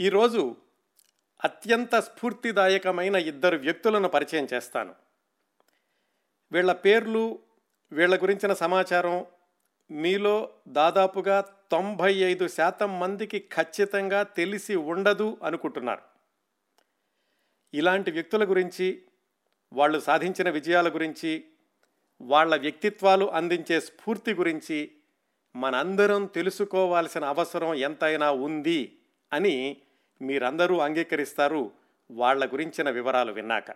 ఈరోజు అత్యంత స్ఫూర్తిదాయకమైన ఇద్దరు వ్యక్తులను పరిచయం చేస్తాను. వీళ్ళ పేర్లు వీళ్ళ గురించిన సమాచారం మీలో దాదాపుగా తొంభై ఐదు శాతం మందికి ఖచ్చితంగా తెలిసి ఉండదు అనుకుంటున్నారు. ఇలాంటి వ్యక్తుల గురించి వాళ్ళు సాధించిన విజయాల గురించి వాళ్ళ వ్యక్తిత్వాలు అందించే స్ఫూర్తి గురించి మనందరం తెలుసుకోవాల్సిన అవసరం ఎంతైనా ఉంది అని మీరందరూ అంగీకరిస్తారు వాళ్ళ గురించిన వివరాలు విన్నాక.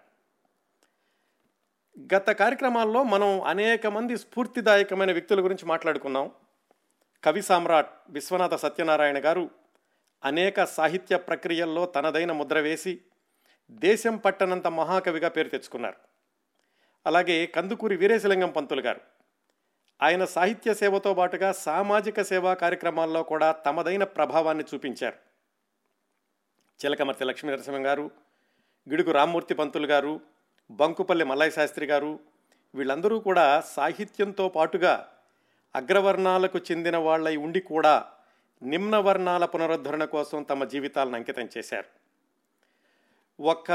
గత కార్యక్రమాల్లో మనం అనేక మంది స్ఫూర్తిదాయకమైన వ్యక్తుల గురించి మాట్లాడుకున్నాం. కవి సామ్రాట్ విశ్వనాథ సత్యనారాయణ గారు అనేక సాహిత్య ప్రక్రియల్లో తనదైన ముద్ర వేసి దేశం పట్టనంత మహాకవిగా పేరు తెచ్చుకున్నారు. అలాగే కందుకూరి వీరేశలింగం పంతులు గారు. ఆయన సాహిత్య సేవతో పాటుగా సామాజిక సేవా కార్యక్రమాల్లో కూడా తమదైన ప్రభావాన్ని చూపించారు. చిలకమర్తి లక్ష్మీ నరసింహం గారు గిడుగు రామ్మూర్తి పంతులు గారు బంకుపల్లి మల్లయ్య శాస్త్రి గారు వీళ్ళందరూ కూడా సాహిత్యంతో పాటుగా అగ్రవర్ణాలకు చెందిన వాళ్ళై ఉండి కూడా నిమ్న వర్ణాల పునరుద్ధరణ కోసం తమ జీవితాలను అంకితం చేశారు. ఒక్క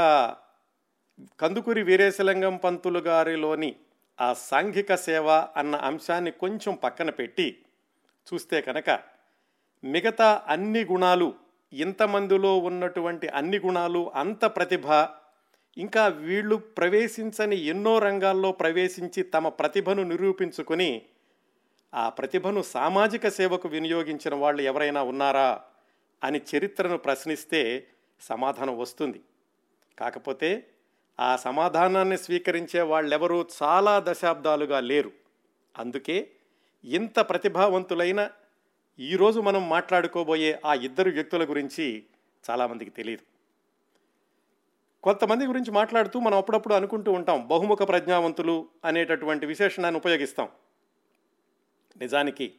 కందుకూరి వీరేశలింగం పంతులు గారిలోని ఆ సాంఘిక సేవ అన్న అంశాన్ని కొంచెం పక్కన పెట్టి చూస్తే కనుక మిగతా అన్ని గుణాలు ఇంతమందిలో ఉన్నటువంటి అన్ని గుణాలు అంత ప్రతిభ ఇంకా వీళ్ళు ప్రవేశించని ఎన్నో రంగాల్లో ప్రవేశించి తమ ప్రతిభను నిరూపించుకొని ఆ ప్రతిభను సామాజిక సేవకు వినియోగించిన వాళ్ళు ఎవరైనా ఉన్నారా అని చరిత్రను ప్రశ్నిస్తే సమాధానం వస్తుంది. కాకపోతే ఆ సమాధానాన్ని స్వీకరించే వాళ్ళెవరూ చాలా దశాబ్దాలుగా లేరు. అందుకే ఇంత ప్రతిభావంతులైన ఈరోజు మనం మాట్లాడుకోబోయే ఆ ఇద్దరు వ్యక్తుల గురించి చాలామందికి తెలియదు కొంతమంది గురించి మాట్లాడుతూ మనం అప్పుడప్పుడు అనుకుంటూ ఉంటాం బహుముఖ ప్రజ్ఞావంతులు అనేటటువంటి విశేషణాన్ని ఉపయోగిస్తాం. నిజానికి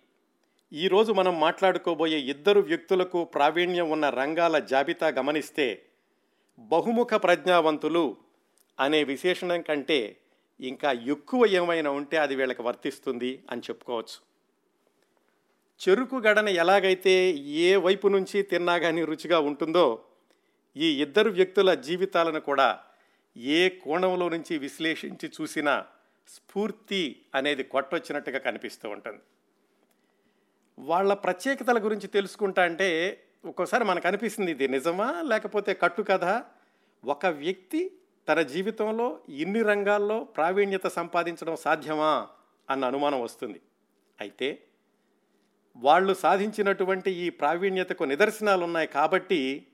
ఈరోజు మనం మాట్లాడుకోబోయే ఇద్దరు వ్యక్తులకు ప్రావీణ్యం ఉన్న రంగాల జాబితా గమనిస్తే బహుముఖ ప్రజ్ఞావంతులు అనే విశేషణం కంటే ఇంకా ఎక్కువ ఏమైనా ఉంటే అది వీళ్ళకి వర్తిస్తుంది అని చెప్పుకోవచ్చు. చెరుకు గడన ఎలాగైతే ఏ వైపు నుంచి తిన్నా కానీ రుచిగా ఉంటుందో ఈ ఇద్దరు వ్యక్తుల జీవితాలను కూడా ఏ కోణంలో నుంచి విశ్లేషించి చూసినా స్ఫూర్తి అనేది కొట్టొచ్చినట్టుగా కనిపిస్తూ ఉంటుంది. వాళ్ళ ప్రత్యేకతల గురించి తెలుసుకుంటా అంటే ఒక్కోసారి మనకు అనిపిస్తుంది ఇది నిజమా లేకపోతే కట్టు కథ? ఒక వ్యక్తి తన జీవితంలో ఇన్ని రంగాల్లో ప్రావీణ్యత సంపాదించడం సాధ్యమా? అన్న అనుమానం వస్తుంది. అయితే వాళ్ళు సాధించినటువంటి ఈ ప్రావీణ్యతకు నిదర్శనాలు ఉన్నాయి కాబట్టి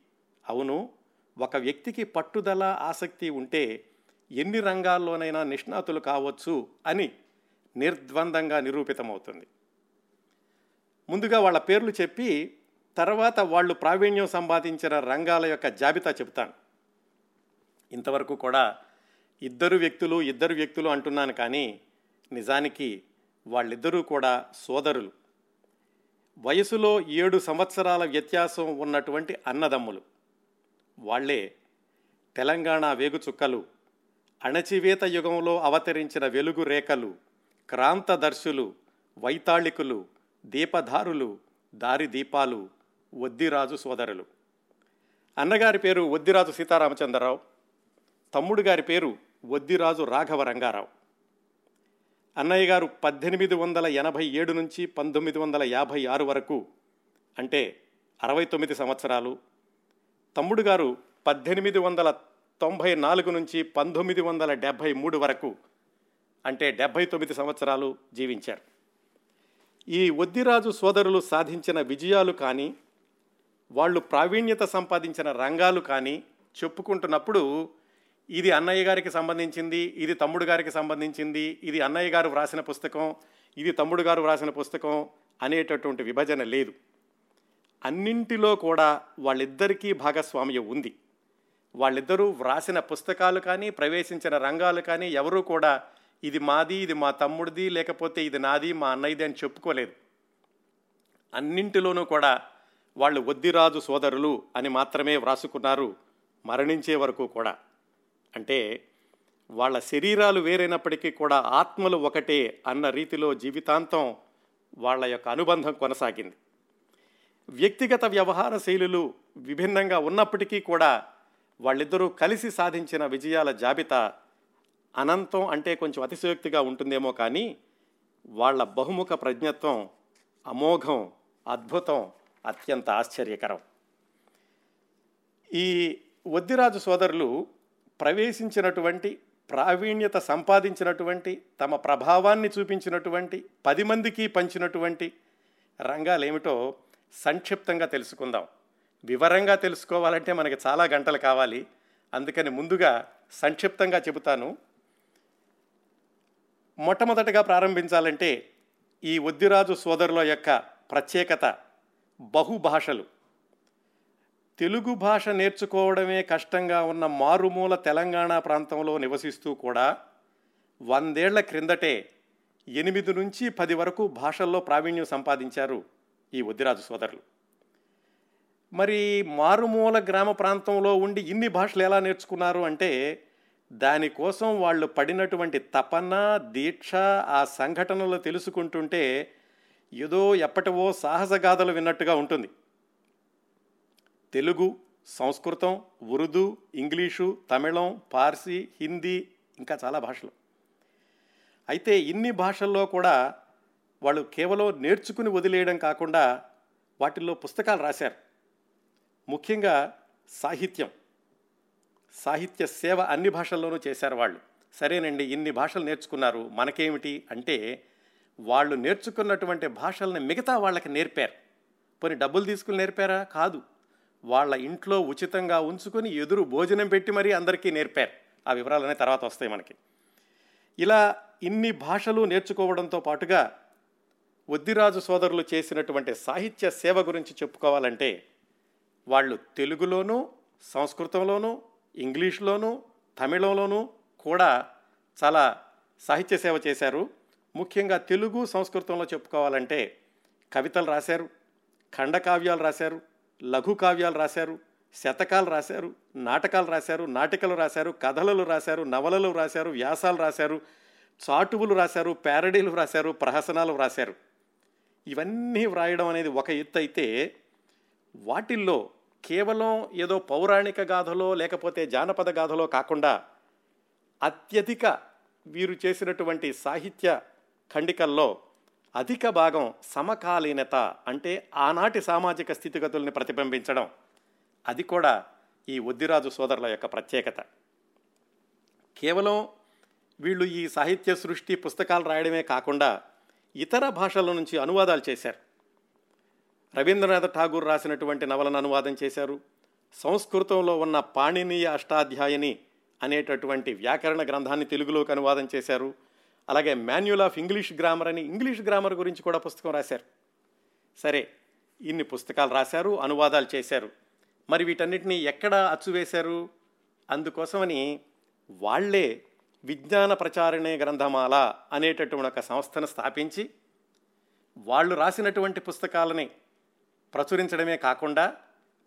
అవును ఒక వ్యక్తికి పట్టుదల ఆసక్తి ఉంటే ఎన్ని రంగాల్లోనైనా నిష్ణాతులు కావచ్చు అని నిర్ద్వందంగా నిరూపితమవుతుంది. ముందుగా వాళ్ళ పేర్లు చెప్పి తర్వాత వాళ్ళు ప్రావీణ్యం సంపాదించిన రంగాల యొక్క జాబితా చెబుతాను. ఇంతవరకు కూడా ఇద్దరు వ్యక్తులు ఇద్దరు వ్యక్తులు అంటున్నాను కానీ నిజానికి వాళ్ళిద్దరూ కూడా సోదరులు. వయసులో ఏడు సంవత్సరాల వ్యత్యాసం ఉన్నటువంటి అన్నదమ్ములు. వాళ్ళే తెలంగాణ వేగుచుక్కలు అణచివేత యుగంలో అవతరించిన వెలుగు రేఖలు క్రాంతదర్శులు వైతాళికులు దీపధారులు దారి దీపాలు వద్దిరాజు సోదరులు. అన్నగారి పేరు వద్దిరాజు సీతారామచంద్రరావు తమ్ముడు గారి పేరు వద్దిరాజు రాఘవ రంగారావు. అన్నయ్య గారు పద్దెనిమిది వందల ఎనభై ఏడు నుంచి పంతొమ్మిది వందల యాభై ఆరు వరకు అంటే అరవై తొమ్మిది సంవత్సరాలు. తమ్ముడు గారు పద్దెనిమిది వందల తొంభై నాలుగు నుంచి పంతొమ్మిది వందల డెబ్భై మూడు వరకు అంటే డెబ్భై తొమ్మిది సంవత్సరాలు జీవించారు. ఈ వద్దిరాజు సోదరులు సాధించిన విజయాలు కానీ వాళ్ళు ప్రావీణ్యత సంపాదించిన రంగాలు కానీ చెప్పుకుంటున్నప్పుడు ఇది అన్నయ్య గారికి సంబంధించింది ఇది తమ్ముడు గారికి సంబంధించింది ఇది అన్నయ్య గారు వ్రాసిన పుస్తకం ఇది తమ్ముడు గారు వ్రాసిన పుస్తకం అనేటటువంటి విభజన లేదు. అన్నింటిలో కూడా వాళ్ళిద్దరికీ భాగస్వామ్యం ఉంది. వాళ్ళిద్దరూ వ్రాసిన పుస్తకాలు కానీ ప్రవేశించిన రంగాలు కానీ ఎవరూ కూడా ఇది మాది ఇది మా తమ్ముడిది లేకపోతే ఇది నాది మా అన్నయ్యది అని చెప్పుకోలేదు. అన్నింటిలోనూ కూడా వాళ్ళు వద్దిరాజు సోదరులు అని మాత్రమే వ్రాసుకున్నారు మరణించే వరకు కూడా. అంటే వాళ్ళ శరీరాలు వేరైనప్పటికీ కూడా ఆత్మలు ఒకటే అన్న రీతిలో జీవితాంతం వాళ్ళ యొక్క అనుబంధం కొనసాగింది. వ్యక్తిగత వ్యవహార శైలులు విభిన్నంగా ఉన్నప్పటికీ కూడా వాళ్ళిద్దరూ కలిసి సాధించిన విజయాల జాబితా అనంతం అంటే కొంచెం అతిశయోక్తిగా ఉంటుందేమో కానీ వాళ్ళ బహుముఖ ప్రజ్ఞత్వం అమోఘం అద్భుతం అత్యంత ఆశ్చర్యకరం. ఈ వద్దిరాజు సోదరులు ప్రవేశించినటువంటి ప్రావీణ్యత సంపాదించినటువంటి తమ ప్రభావాన్ని చూపించినటువంటి పది మందికి పంచినటువంటి రంగాలేమిటో సంక్షిప్తంగా తెలుసుకుందాం. వివరంగా తెలుసుకోవాలంటే మనకి చాలా గంటలు కావాలి. అందుకని ముందుగా సంక్షిప్తంగా చెబుతాను. మొట్టమొదటగా ప్రారంభించాలంటే ఈ ఒద్దిరాజు సోదరుల యొక్క ప్రత్యేకత బహుభాషలు. తెలుగు భాష నేర్చుకోవడమే కష్టంగా ఉన్న మారుమూల తెలంగాణ ప్రాంతంలో నివసిస్తూ కూడా వందేళ్ళ క్రిందటే ఎనిమిది నుంచి పది వరకు భాషల్లో ప్రావీణ్యం సంపాదించారు ఈ వద్దిరాజు సోదరులు. మరి మారుమూల గ్రామ ప్రాంతంలో ఉండి ఇన్ని భాషలు ఎలా నేర్చుకున్నారు అంటే దానికోసం వాళ్ళు పడినటువంటి తపన దీక్ష ఆ సంఘటనలు తెలుసుకుంటుంటే ఏదో ఎప్పటివో సాహసగాథలు విన్నట్టుగా ఉంటుంది. తెలుగు సంస్కృతం ఉర్దూ ఇంగ్లీషు తమిళం పార్సీ హిందీ ఇంకా చాలా భాషలు. అయితే ఇన్ని భాషల్లో కూడా వాళ్ళు కేవలం నేర్చుకుని వదిలేయడం కాకుండా వాటిల్లో పుస్తకాలు రాశారు. ముఖ్యంగా సాహిత్యం. సాహిత్య సేవ అన్ని భాషల్లోనూ చేశారు వాళ్ళు. సరేనండి ఇన్ని భాషలు నేర్చుకున్నారు మనకేమిటి అంటే వాళ్ళు నేర్చుకున్నటువంటి భాషల్ని మిగతా వాళ్ళకి నేర్పారు. పోనీ డబ్బులు తీసుకుని నేర్పారా? కాదు. వాళ్ళ ఇంట్లో ఉచితంగా ఉంచుకొని ఎదురు భోజనం పెట్టి మరీ అందరికీ నేర్పారు. ఆ వివరాలనే తర్వాత వస్తాయి మనకి. ఇలా ఇన్ని భాషలు నేర్చుకోవడంతో పాటుగా వద్దిరాజు సోదరులు చేసినటువంటి సాహిత్య సేవ గురించి చెప్పుకోవాలంటే వాళ్ళు తెలుగులోనూ సంస్కృతంలోనూ ఇంగ్లీష్లోనూ తమిళంలోనూ కూడా చాలా సాహిత్య సేవ చేశారు. ముఖ్యంగా తెలుగు సంస్కృతంలో చెప్పుకోవాలంటే కవితలు రాశారు ఖండకావ్యాలు రాశారు లఘు కావ్యాలు రాశారు శతకాలు రాశారు నాటకాలు రాశారు నాటికలు రాశారు కథలు రాశారు నవలలు రాశారు వ్యాసాలు రాశారు చాటువులు రాశారు ప్యారడీలు రాశారు ప్రహసనాలు రాశారు. ఇవన్నీ వ్రాయడం అనేది ఒక ఎత్తు అయితే వాటిల్లో కేవలం ఏదో పౌరాణిక గాథలో లేకపోతే జానపద గాథలో కాకుండా అత్యధిక వీరు చేసినటువంటి సాహిత్య ఖండికల్లో అధిక భాగం సమకాలీనత అంటే ఆనాటి సామాజిక స్థితిగతుల్ని ప్రతిబింబించడం. అది కూడా ఈ ఒద్దిరాజు సోదరుల యొక్క ప్రత్యేకత. కేవలం వీళ్ళు ఈ సాహిత్య సృష్టి పుస్తకాలు రాయడమే కాకుండా ఇతర భాషల నుంచి అనువాదాలు చేశారు. రవీంద్రనాథ్ ఠాగూర్ రాసినటువంటి నవలను అనువాదం చేశారు. సంస్కృతంలో ఉన్న పాణినీయ అష్టాధ్యాయని అనేటటువంటి వ్యాకరణ గ్రంథాన్ని తెలుగులోకి అనువాదం చేశారు. అలాగే మాన్యుల్ ఆఫ్ ఇంగ్లీష్ గ్రామర్ అని ఇంగ్లీష్ గ్రామర్ గురించి కూడా పుస్తకం రాశారు. సరే ఇన్ని పుస్తకాలు రాశారు అనువాదాలు చేశారు. మరి వీటన్నిటిని ఎక్కడ అచ్చువేశారు? అందుకోసమని వాళ్ళే విజ్ఞాన ప్రచారణే గ్రంథమాల అనేటటువంటి ఒక సంస్థను స్థాపించి వాళ్ళు రాసినటువంటి పుస్తకాలని ప్రచురించడమే కాకుండా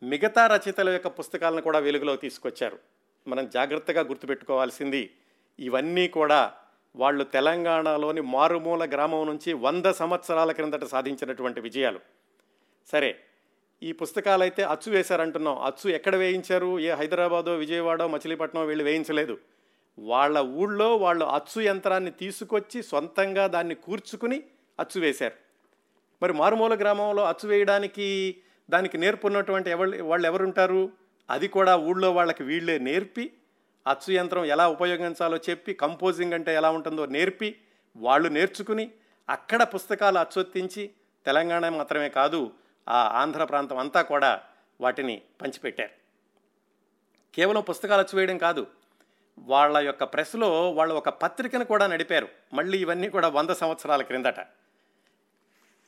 మిగతా రచయితల యొక్క పుస్తకాలను కూడా వెలుగులో తీసుకొచ్చారు. మనం జాగ్రత్తగా గుర్తుపెట్టుకోవాల్సింది ఇవన్నీ కూడా వాళ్ళు తెలంగాణలోని మారుమూల గ్రామం నుంచి వంద సంవత్సరాల క్రిందట సాధించినటువంటి విజయాలు. సరే ఈ పుస్తకాలైతే అచ్చు వేశారంటున్నాం. అచ్చు ఎక్కడ వేయించారు? ఏ హైదరాబాదో విజయవాడో మచిలీపట్నం వీళ్ళు వేయించలేదు. వాళ్ళ ఊళ్ళో వాళ్ళు అచ్చు యంత్రాన్ని తీసుకొచ్చి సొంతంగా దాన్ని కూర్చుకుని అచ్చు వేశారు. మరి మారుమూల గ్రామంలో అచ్చు వేయడానికి దానికి నేర్పున్నటువంటి ఎవరు వాళ్ళు ఎవరుంటారు? అది కూడా ఊళ్ళో వాళ్ళకి వీళ్ళే నేర్పి అచ్చు యంత్రం ఎలా ఉపయోగించాలో చెప్పి కంపోజింగ్ అంటే ఎలా ఉంటుందో నేర్పి వాళ్ళు నేర్చుకుని అక్కడ పుస్తకాలు అచ్చొత్తించి తెలంగాణ మాత్రమే కాదు ఆ ఆంధ్ర ప్రాంతం అంతా కూడా వాటిని పంచిపెట్టారు. కేవలం పుస్తకాలు అచ్చువేయడం కాదు వాళ్ళ యొక్క ప్రెస్లో వాళ్ళు ఒక పత్రికను కూడా నడిపారు. మళ్ళీ ఇవన్నీ కూడా వంద సంవత్సరాల క్రిందట.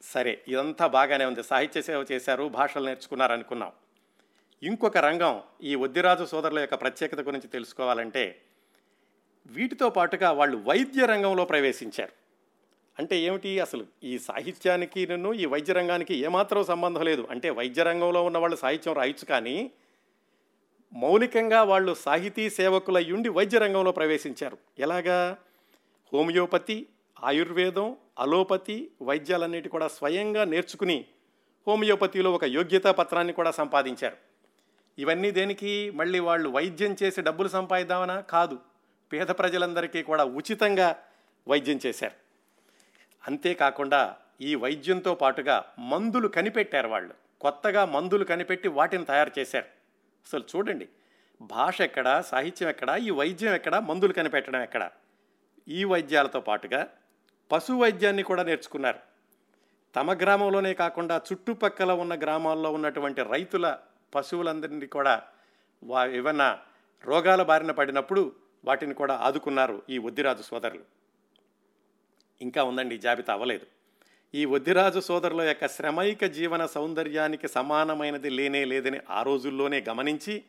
సరే ఇదంతా బాగానే ఉంది. సాహిత్య సేవ చేశారు భాషలు నేర్చుకున్నారు అనుకున్నాం ఇంకొక రంగం ఈ వద్దిరాజు సోదరుల యొక్క ప్రత్యేకత గురించి తెలుసుకోవాలంటే వీటితో పాటుగా వాళ్ళు వైద్య రంగంలో ప్రవేశించారు. అంటే ఏమిటి? అసలు ఈ సాహిత్యానికి నన్ను ఈ వైద్య రంగానికి ఏమాత్రం సంబంధం లేదు. అంటే వైద్య రంగంలో ఉన్న వాళ్ళు సాహిత్యం రాయొచ్చు కానీ మౌలికంగా వాళ్ళు సాహితీ సేవకులయ్యుండి వైద్య రంగంలో ప్రవేశించారు. ఎలాగా? హోమియోపతి ఆయుర్వేదం అలోపతి వైద్యాలన్నిటి కూడా స్వయంగా నేర్చుకుని హోమియోపతిలో ఒక యోగ్యతా పత్రాన్ని కూడా సంపాదించారు. ఇవన్నీ దేనికి? మళ్ళీ వాళ్ళు వైద్యం చేసి డబ్బులు సంపాదిద్దామనా? కాదు. పేద ప్రజలందరికీ కూడా ఉచితంగా వైద్యం చేశారు. అంతేకాకుండా ఈ వైద్యంతో పాటుగా మందులు కనిపెట్టారు వాళ్ళు. కొత్తగా మందులు కనిపెట్టి వాటిని తయారు చేశారు. అసలు చూడండి. భాష ఎక్కడ? సాహిత్యం ఎక్కడ? ఈ వైద్యం ఎక్కడ? మందులు కనిపెట్టడం ఎక్కడ? ఈ వైద్యాలతో పాటుగా పశు వైద్యాన్ని కూడా నేర్చుకున్నారు. తమ గ్రామంలోనే కాకుండా చుట్టుపక్కల ఉన్న గ్రామాల్లో ఉన్నటువంటి రైతుల పశువులందరినీ కూడా వా ఏమన్నా రోగాల బారిన పడినప్పుడు వాటిని కూడా ఆదుకున్నారు ఈ వద్దిరాజు సోదరులు. ఇంకా ఉందండి జాబితా అవ్వలేదు. ఈ వద్దిరాజు సోదరుల యొక్క శ్రమైక జీవన సౌందర్యానికి సమానమైనది లేనే లేదని ఆ రోజుల్లోనే గమనించి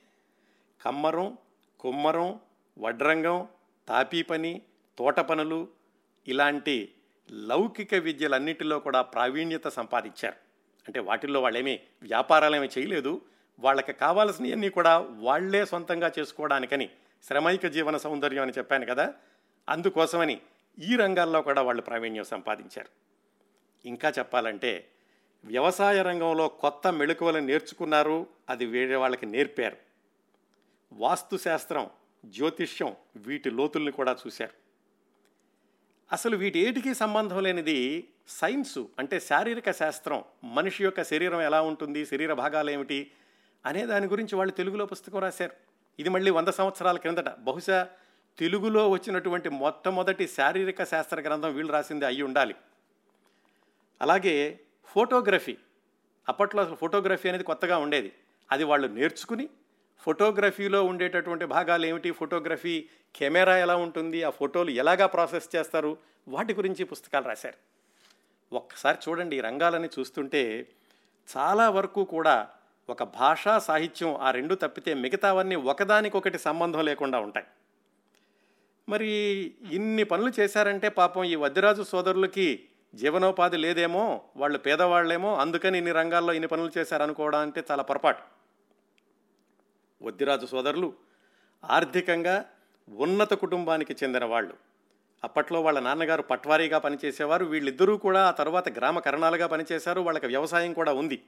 కమ్మరం కుమ్మరం వడ్రంగం తాపీ పని తోట పనులు ఇలాంటి లౌకిక విద్యలన్నిటిలో కూడా ప్రావీణ్యత సంపాదించారు. అంటే వాటిల్లో వాళ్ళేమీ వ్యాపారాలేమీ చేయలేదు. వాళ్ళకి కావాల్సినవన్నీ కూడా వాళ్ళే సొంతంగా చేసుకోవడానికని శ్రమైక జీవన సౌందర్యం అని చెప్పాను కదా. అందుకోసమని ఈ రంగాల్లో కూడా వాళ్ళు ప్రావీణ్యం సంపాదించారు. ఇంకా చెప్పాలంటే వ్యవసాయ రంగంలో కొత్త మెళుకువలు నేర్చుకున్నారు అది వేరే వాళ్ళకి నేర్పారు. వాస్తుశాస్త్రం జ్యోతిష్యం వీటి లోతుల్ని కూడా చూశారు. అసలు వీటి సంబంధం లేనిది సైన్సు అంటే శారీరక శాస్త్రం మనిషి యొక్క శరీరం ఎలా ఉంటుంది శరీర భాగాలు ఏమిటి అనే దాని గురించి వాళ్ళు తెలుగులో పుస్తకం రాశారు. ఇది మళ్ళీ వంద సంవత్సరాల క్రిందట. బహుశా తెలుగులో వచ్చినటువంటి మొట్టమొదటి శారీరక శాస్త్ర గ్రంథం వీళ్ళు రాసింది అయి ఉండాలి. అలాగే ఫోటోగ్రఫీ. అప్పట్లో అసలు ఫోటోగ్రఫీ అనేది కొత్తగా ఉండేది. అది వాళ్ళు నేర్చుకుని ఫోటోగ్రఫీలో ఉండేటటువంటి భాగాలు ఏమిటి? ఫోటోగ్రఫీ కెమెరా ఎలా ఉంటుంది? ఆ ఫోటోలు ఎలాగా ప్రాసెస్ చేస్తారు? వాటి గురించి పుస్తకాలు రాశారు. ఒక్కసారి చూడండి ఈ రంగాలని చూస్తుంటే చాలా వరకు కూడా ఒక భాషా సాహిత్యం ఆ రెండు తప్పితే మిగతావన్నీ ఒకదానికొకటి సంబంధం లేకుండా ఉంటాయి. మరి ఇన్ని పనులు చేశారంటే పాపం ఈ వద్దిరాజు సోదరులకి జీవనోపాధి లేదేమో వాళ్ళు పేదవాళ్ళేమో అందుకని ఇన్ని రంగాల్లో ఇన్ని పనులు చేశారనుకోవడం అంటే చాలా పొరపాటు. వద్దిరాజు సోదరులు ఆర్థికంగా ఉన్నత కుటుంబానికి చెందిన వాళ్ళు. అప్పట్లో వాళ్ళ నాన్నగారు పట్వారీగా పనిచేసేవారు వీళ్ళిద్దరూ కూడా ఆ తర్వాత గ్రామ కరణాలుగా పనిచేశారు వాళ్ళకి వ్యవసాయం కూడా ఉంది.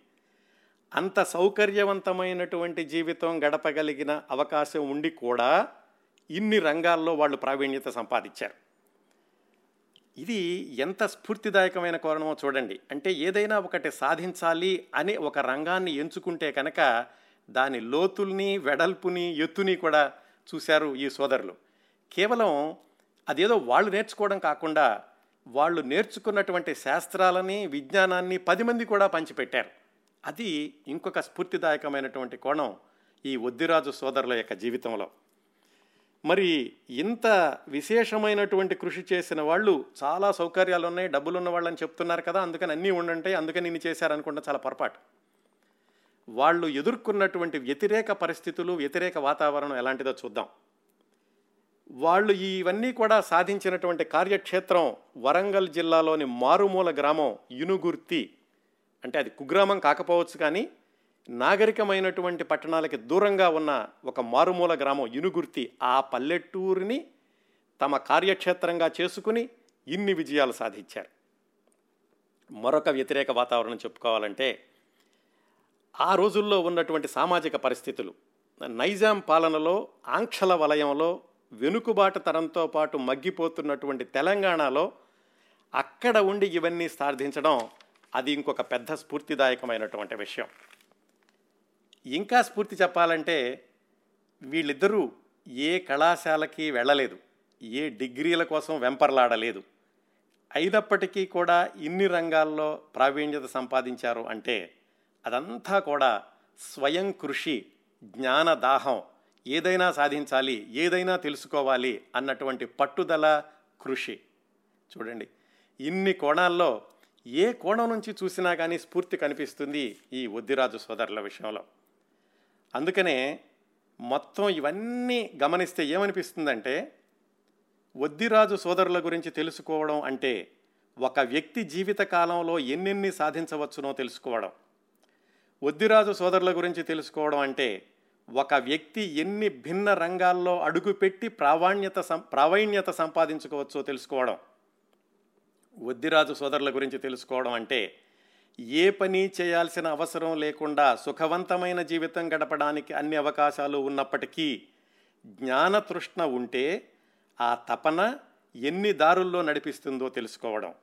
అంత సౌకర్యవంతమైనటువంటి జీవితం గడపగలిగిన అవకాశం ఉండి కూడా ఇన్ని రంగాల్లో వాళ్ళు ప్రావీణ్యత సంపాదించారు. ఇది ఎంత స్ఫూర్తిదాయకమైన కోణమో చూడండి. అంటే ఏదైనా ఒకటి సాధించాలి అని ఒక రంగాన్ని ఎంచుకుంటే కనుక దాని లోతుల్ని వెడల్పుని ఎత్తుని కూడా చూశారు ఈ సోదరులు. కేవలం అదేదో వాళ్ళు నేర్చుకోవడం కాకుండా వాళ్ళు నేర్చుకున్నటువంటి శాస్త్రాలని విజ్ఞానాన్ని పది మంది కూడా పంచిపెట్టారు. అది ఇంకొక స్ఫూర్తిదాయకమైనటువంటి కోణం ఈ ఒద్దిరాజు సోదరుల యొక్క జీవితంలో. మరి ఇంత విశేషమైనటువంటి కృషి చేసిన వాళ్ళు చాలా సౌకర్యాలు ఉన్నాయి డబ్బులు ఉన్న వాళ్ళని చెప్తున్నారు కదా అందుకని అన్నీ ఉండంటే అందుకని ఇన్ని చేశారనుకుంటే చాలా పొరపాటు. వాళ్ళు ఎదుర్కొన్నటువంటి వ్యతిరేక పరిస్థితులు వ్యతిరేక వాతావరణం ఎలాంటిదో చూద్దాం. వాళ్ళు ఇవన్నీ కూడా సాధించినటువంటి కార్యక్షేత్రం వరంగల్ జిల్లాలోని మారుమూల గ్రామం యునుగుర్తి అంటే అది కుగ్రామం కాకపోవచ్చు కానీ నాగరికమైనటువంటి పట్టణాలకి దూరంగా ఉన్న ఒక మారుమూల గ్రామం ఇనుగుర్తి ఆ పల్లెటూరిని తమ కార్యక్షేత్రంగా చేసుకుని ఇన్ని విజయాలు సాధించారు. మరొక వ్యతిరేక వాతావరణం చెప్పుకోవాలంటే ఆ రోజుల్లో ఉన్నటువంటి సామాజిక పరిస్థితులు. నైజాం పాలనలో ఆంక్షల వలయంలో వెనుకబాట తరంతో పాటు మగ్గిపోతున్నటువంటి తెలంగాణలో అక్కడ ఉండి ఇవన్నీ సాధించడం అది ఇంకొక పెద్ద స్ఫూర్తిదాయకమైనటువంటి విషయం. ఇంకా స్ఫూర్తి చెప్పాలంటే వీళ్ళిద్దరూ ఏ కళాశాలకి వెళ్ళలేదు ఏ డిగ్రీల కోసం వెంపర్లాడలేదు. అయినప్పటికీ కూడా ఇన్ని రంగాల్లో ప్రావీణ్యత సంపాదించారు అంటే అదంతా కూడా స్వయం కృషి జ్ఞానదాహం ఏదైనా సాధించాలి ఏదైనా తెలుసుకోవాలి అన్నటువంటి పట్టుదల కృషి. చూడండి ఇన్ని కోణాల్లో ఏ కోణం నుంచి చూసినా కానీ స్ఫూర్తి కనిపిస్తుంది ఈ ఒద్దిరాజు సోదరుల విషయంలో. అందుకనే మొత్తం ఇవన్నీ గమనిస్తే ఏమనిపిస్తుందంటే ఒద్దిరాజు సోదరుల గురించి తెలుసుకోవడం అంటే ఒక వ్యక్తి జీవిత కాలంలో ఎన్నెన్ని సాధించవచ్చునో తెలుసుకోవడం. ఒద్దిరాజు సోదరుల గురించి తెలుసుకోవడం అంటే ఒక వ్యక్తి ఎన్ని భిన్న రంగాల్లో అడుగుపెట్టి ప్రావాణ్యత సం ప్రావీణ్యత సంపాదించుకోవచ్చో తెలుసుకోవడం. వద్దిరాజు సోదరుల గురించి తెలుసుకోవడం అంటే ఏ పని చేయాల్సిన అవసరం లేకుండా సుఖవంతమైన జీవితం గడపడానికి అన్ని అవకాశాలు ఉన్నప్పటికీ జ్ఞానతృష్ణ ఉంటే ఆ తపన ఎన్ని దారుల్లో నడిపిస్తుందో తెలుసుకోవడం.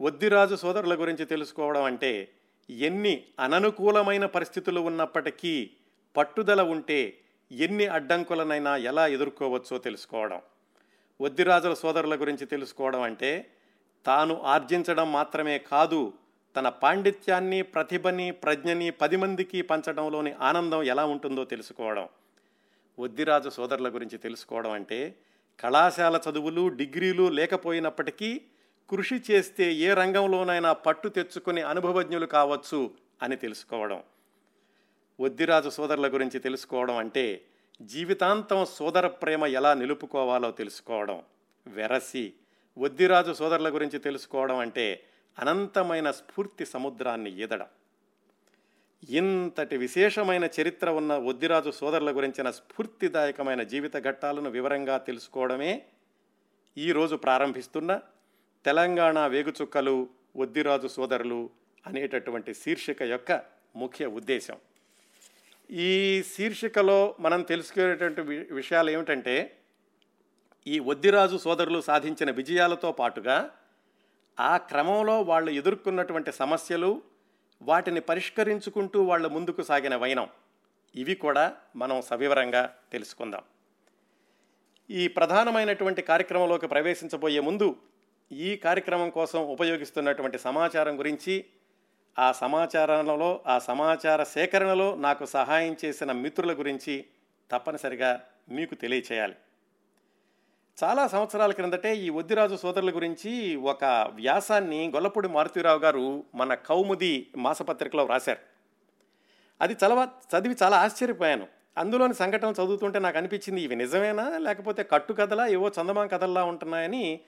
వద్దిరాజు సోదరుల గురించి తెలుసుకోవడం అంటే ఎన్ని అననుకూలమైన పరిస్థితులు ఉన్నప్పటికీ పట్టుదల ఉంటే ఎన్ని అడ్డంకులనైనా ఎలా ఎదుర్కోవచ్చో తెలుసుకోవడం. వద్దిరాజుల సోదరుల గురించి తెలుసుకోవడం అంటే తాను ఆర్జించడం మాత్రమే కాదు తన పాండిత్యాన్ని ప్రతిభని ప్రజ్ఞని పది మందికి పంచడంలోని ఆనందం ఎలా ఉంటుందో తెలుసుకోవడం. వద్దిరాజు సోదరుల గురించి తెలుసుకోవడం అంటే కళాశాల చదువులు డిగ్రీలు లేకపోయినప్పటికీ కృషి చేస్తే ఏ రంగంలోనైనా పట్టు తెచ్చుకుని అనుభవజ్ఞులు కావచ్చు అని తెలుసుకోవడం. వద్దిరాజు సోదరుల గురించి తెలుసుకోవడం అంటే జీవితాంతం సోదర ప్రేమ ఎలా నిలుపుకోవాలో తెలుసుకోవడం. వెరసి వద్దిరాజు సోదరుల గురించి తెలుసుకోవడం అంటే అనంతమైన స్ఫూర్తి సముద్రాన్ని ఈదడం. ఇంతటి విశేషమైన చరిత్ర ఉన్న వద్దిరాజు సోదరుల గురించిన స్ఫూర్తిదాయకమైన జీవిత ఘట్టాలను వివరంగా తెలుసుకోవడమే ఈరోజు ప్రారంభిస్తున్న తెలంగాణ వేగుచుక్కలు వద్దిరాజు సోదరులు అనేటటువంటి శీర్షిక యొక్క ముఖ్య ఉద్దేశం. ఈ శీర్షికలో మనం తెలుసుకునేటువంటి విషయాలు ఏమిటంటే ఈ ఒద్దిరాజు సోదరులు సాధించిన విజయాలతో పాటుగా ఆ క్రమంలో వాళ్ళు ఎదుర్కొన్నటువంటి సమస్యలు వాటిని పరిష్కరించుకుంటూ వాళ్ళు ముందుకు సాగిన వైనం. ఇవి కూడా మనం సవివరంగా తెలుసుకుందాం. ఈ ప్రధానమైనటువంటి కార్యక్రమంలోకి ప్రవేశించబోయే ముందు ఈ కార్యక్రమం కోసం ఉపయోగిస్తున్నటువంటి సమాచారం గురించి ఆ సమాచారంలో ఆ సమాచార సేకరణలో నాకు సహాయం చేసిన మిత్రుల గురించి తప్పనిసరిగా మీకు తెలియచేయాలి. చాలా సంవత్సరాల క్రిందటే ఈ ఒద్దిరాజు సోదరుల గురించి ఒక వ్యాసాన్ని గొల్లపూడి మారుతీరావు గారు మన కౌముది మాసపత్రికలో రాశారు అది చలవ చదివి చాలా ఆశ్చర్యపోయాను. అందులోని సంఘటనలు చదువుతుంటే నాకు అనిపించింది ఇవి నిజమేనా? లేకపోతే కట్టు కథలా? ఏవో చందమామ కథల్లా ఉంటున్నాయని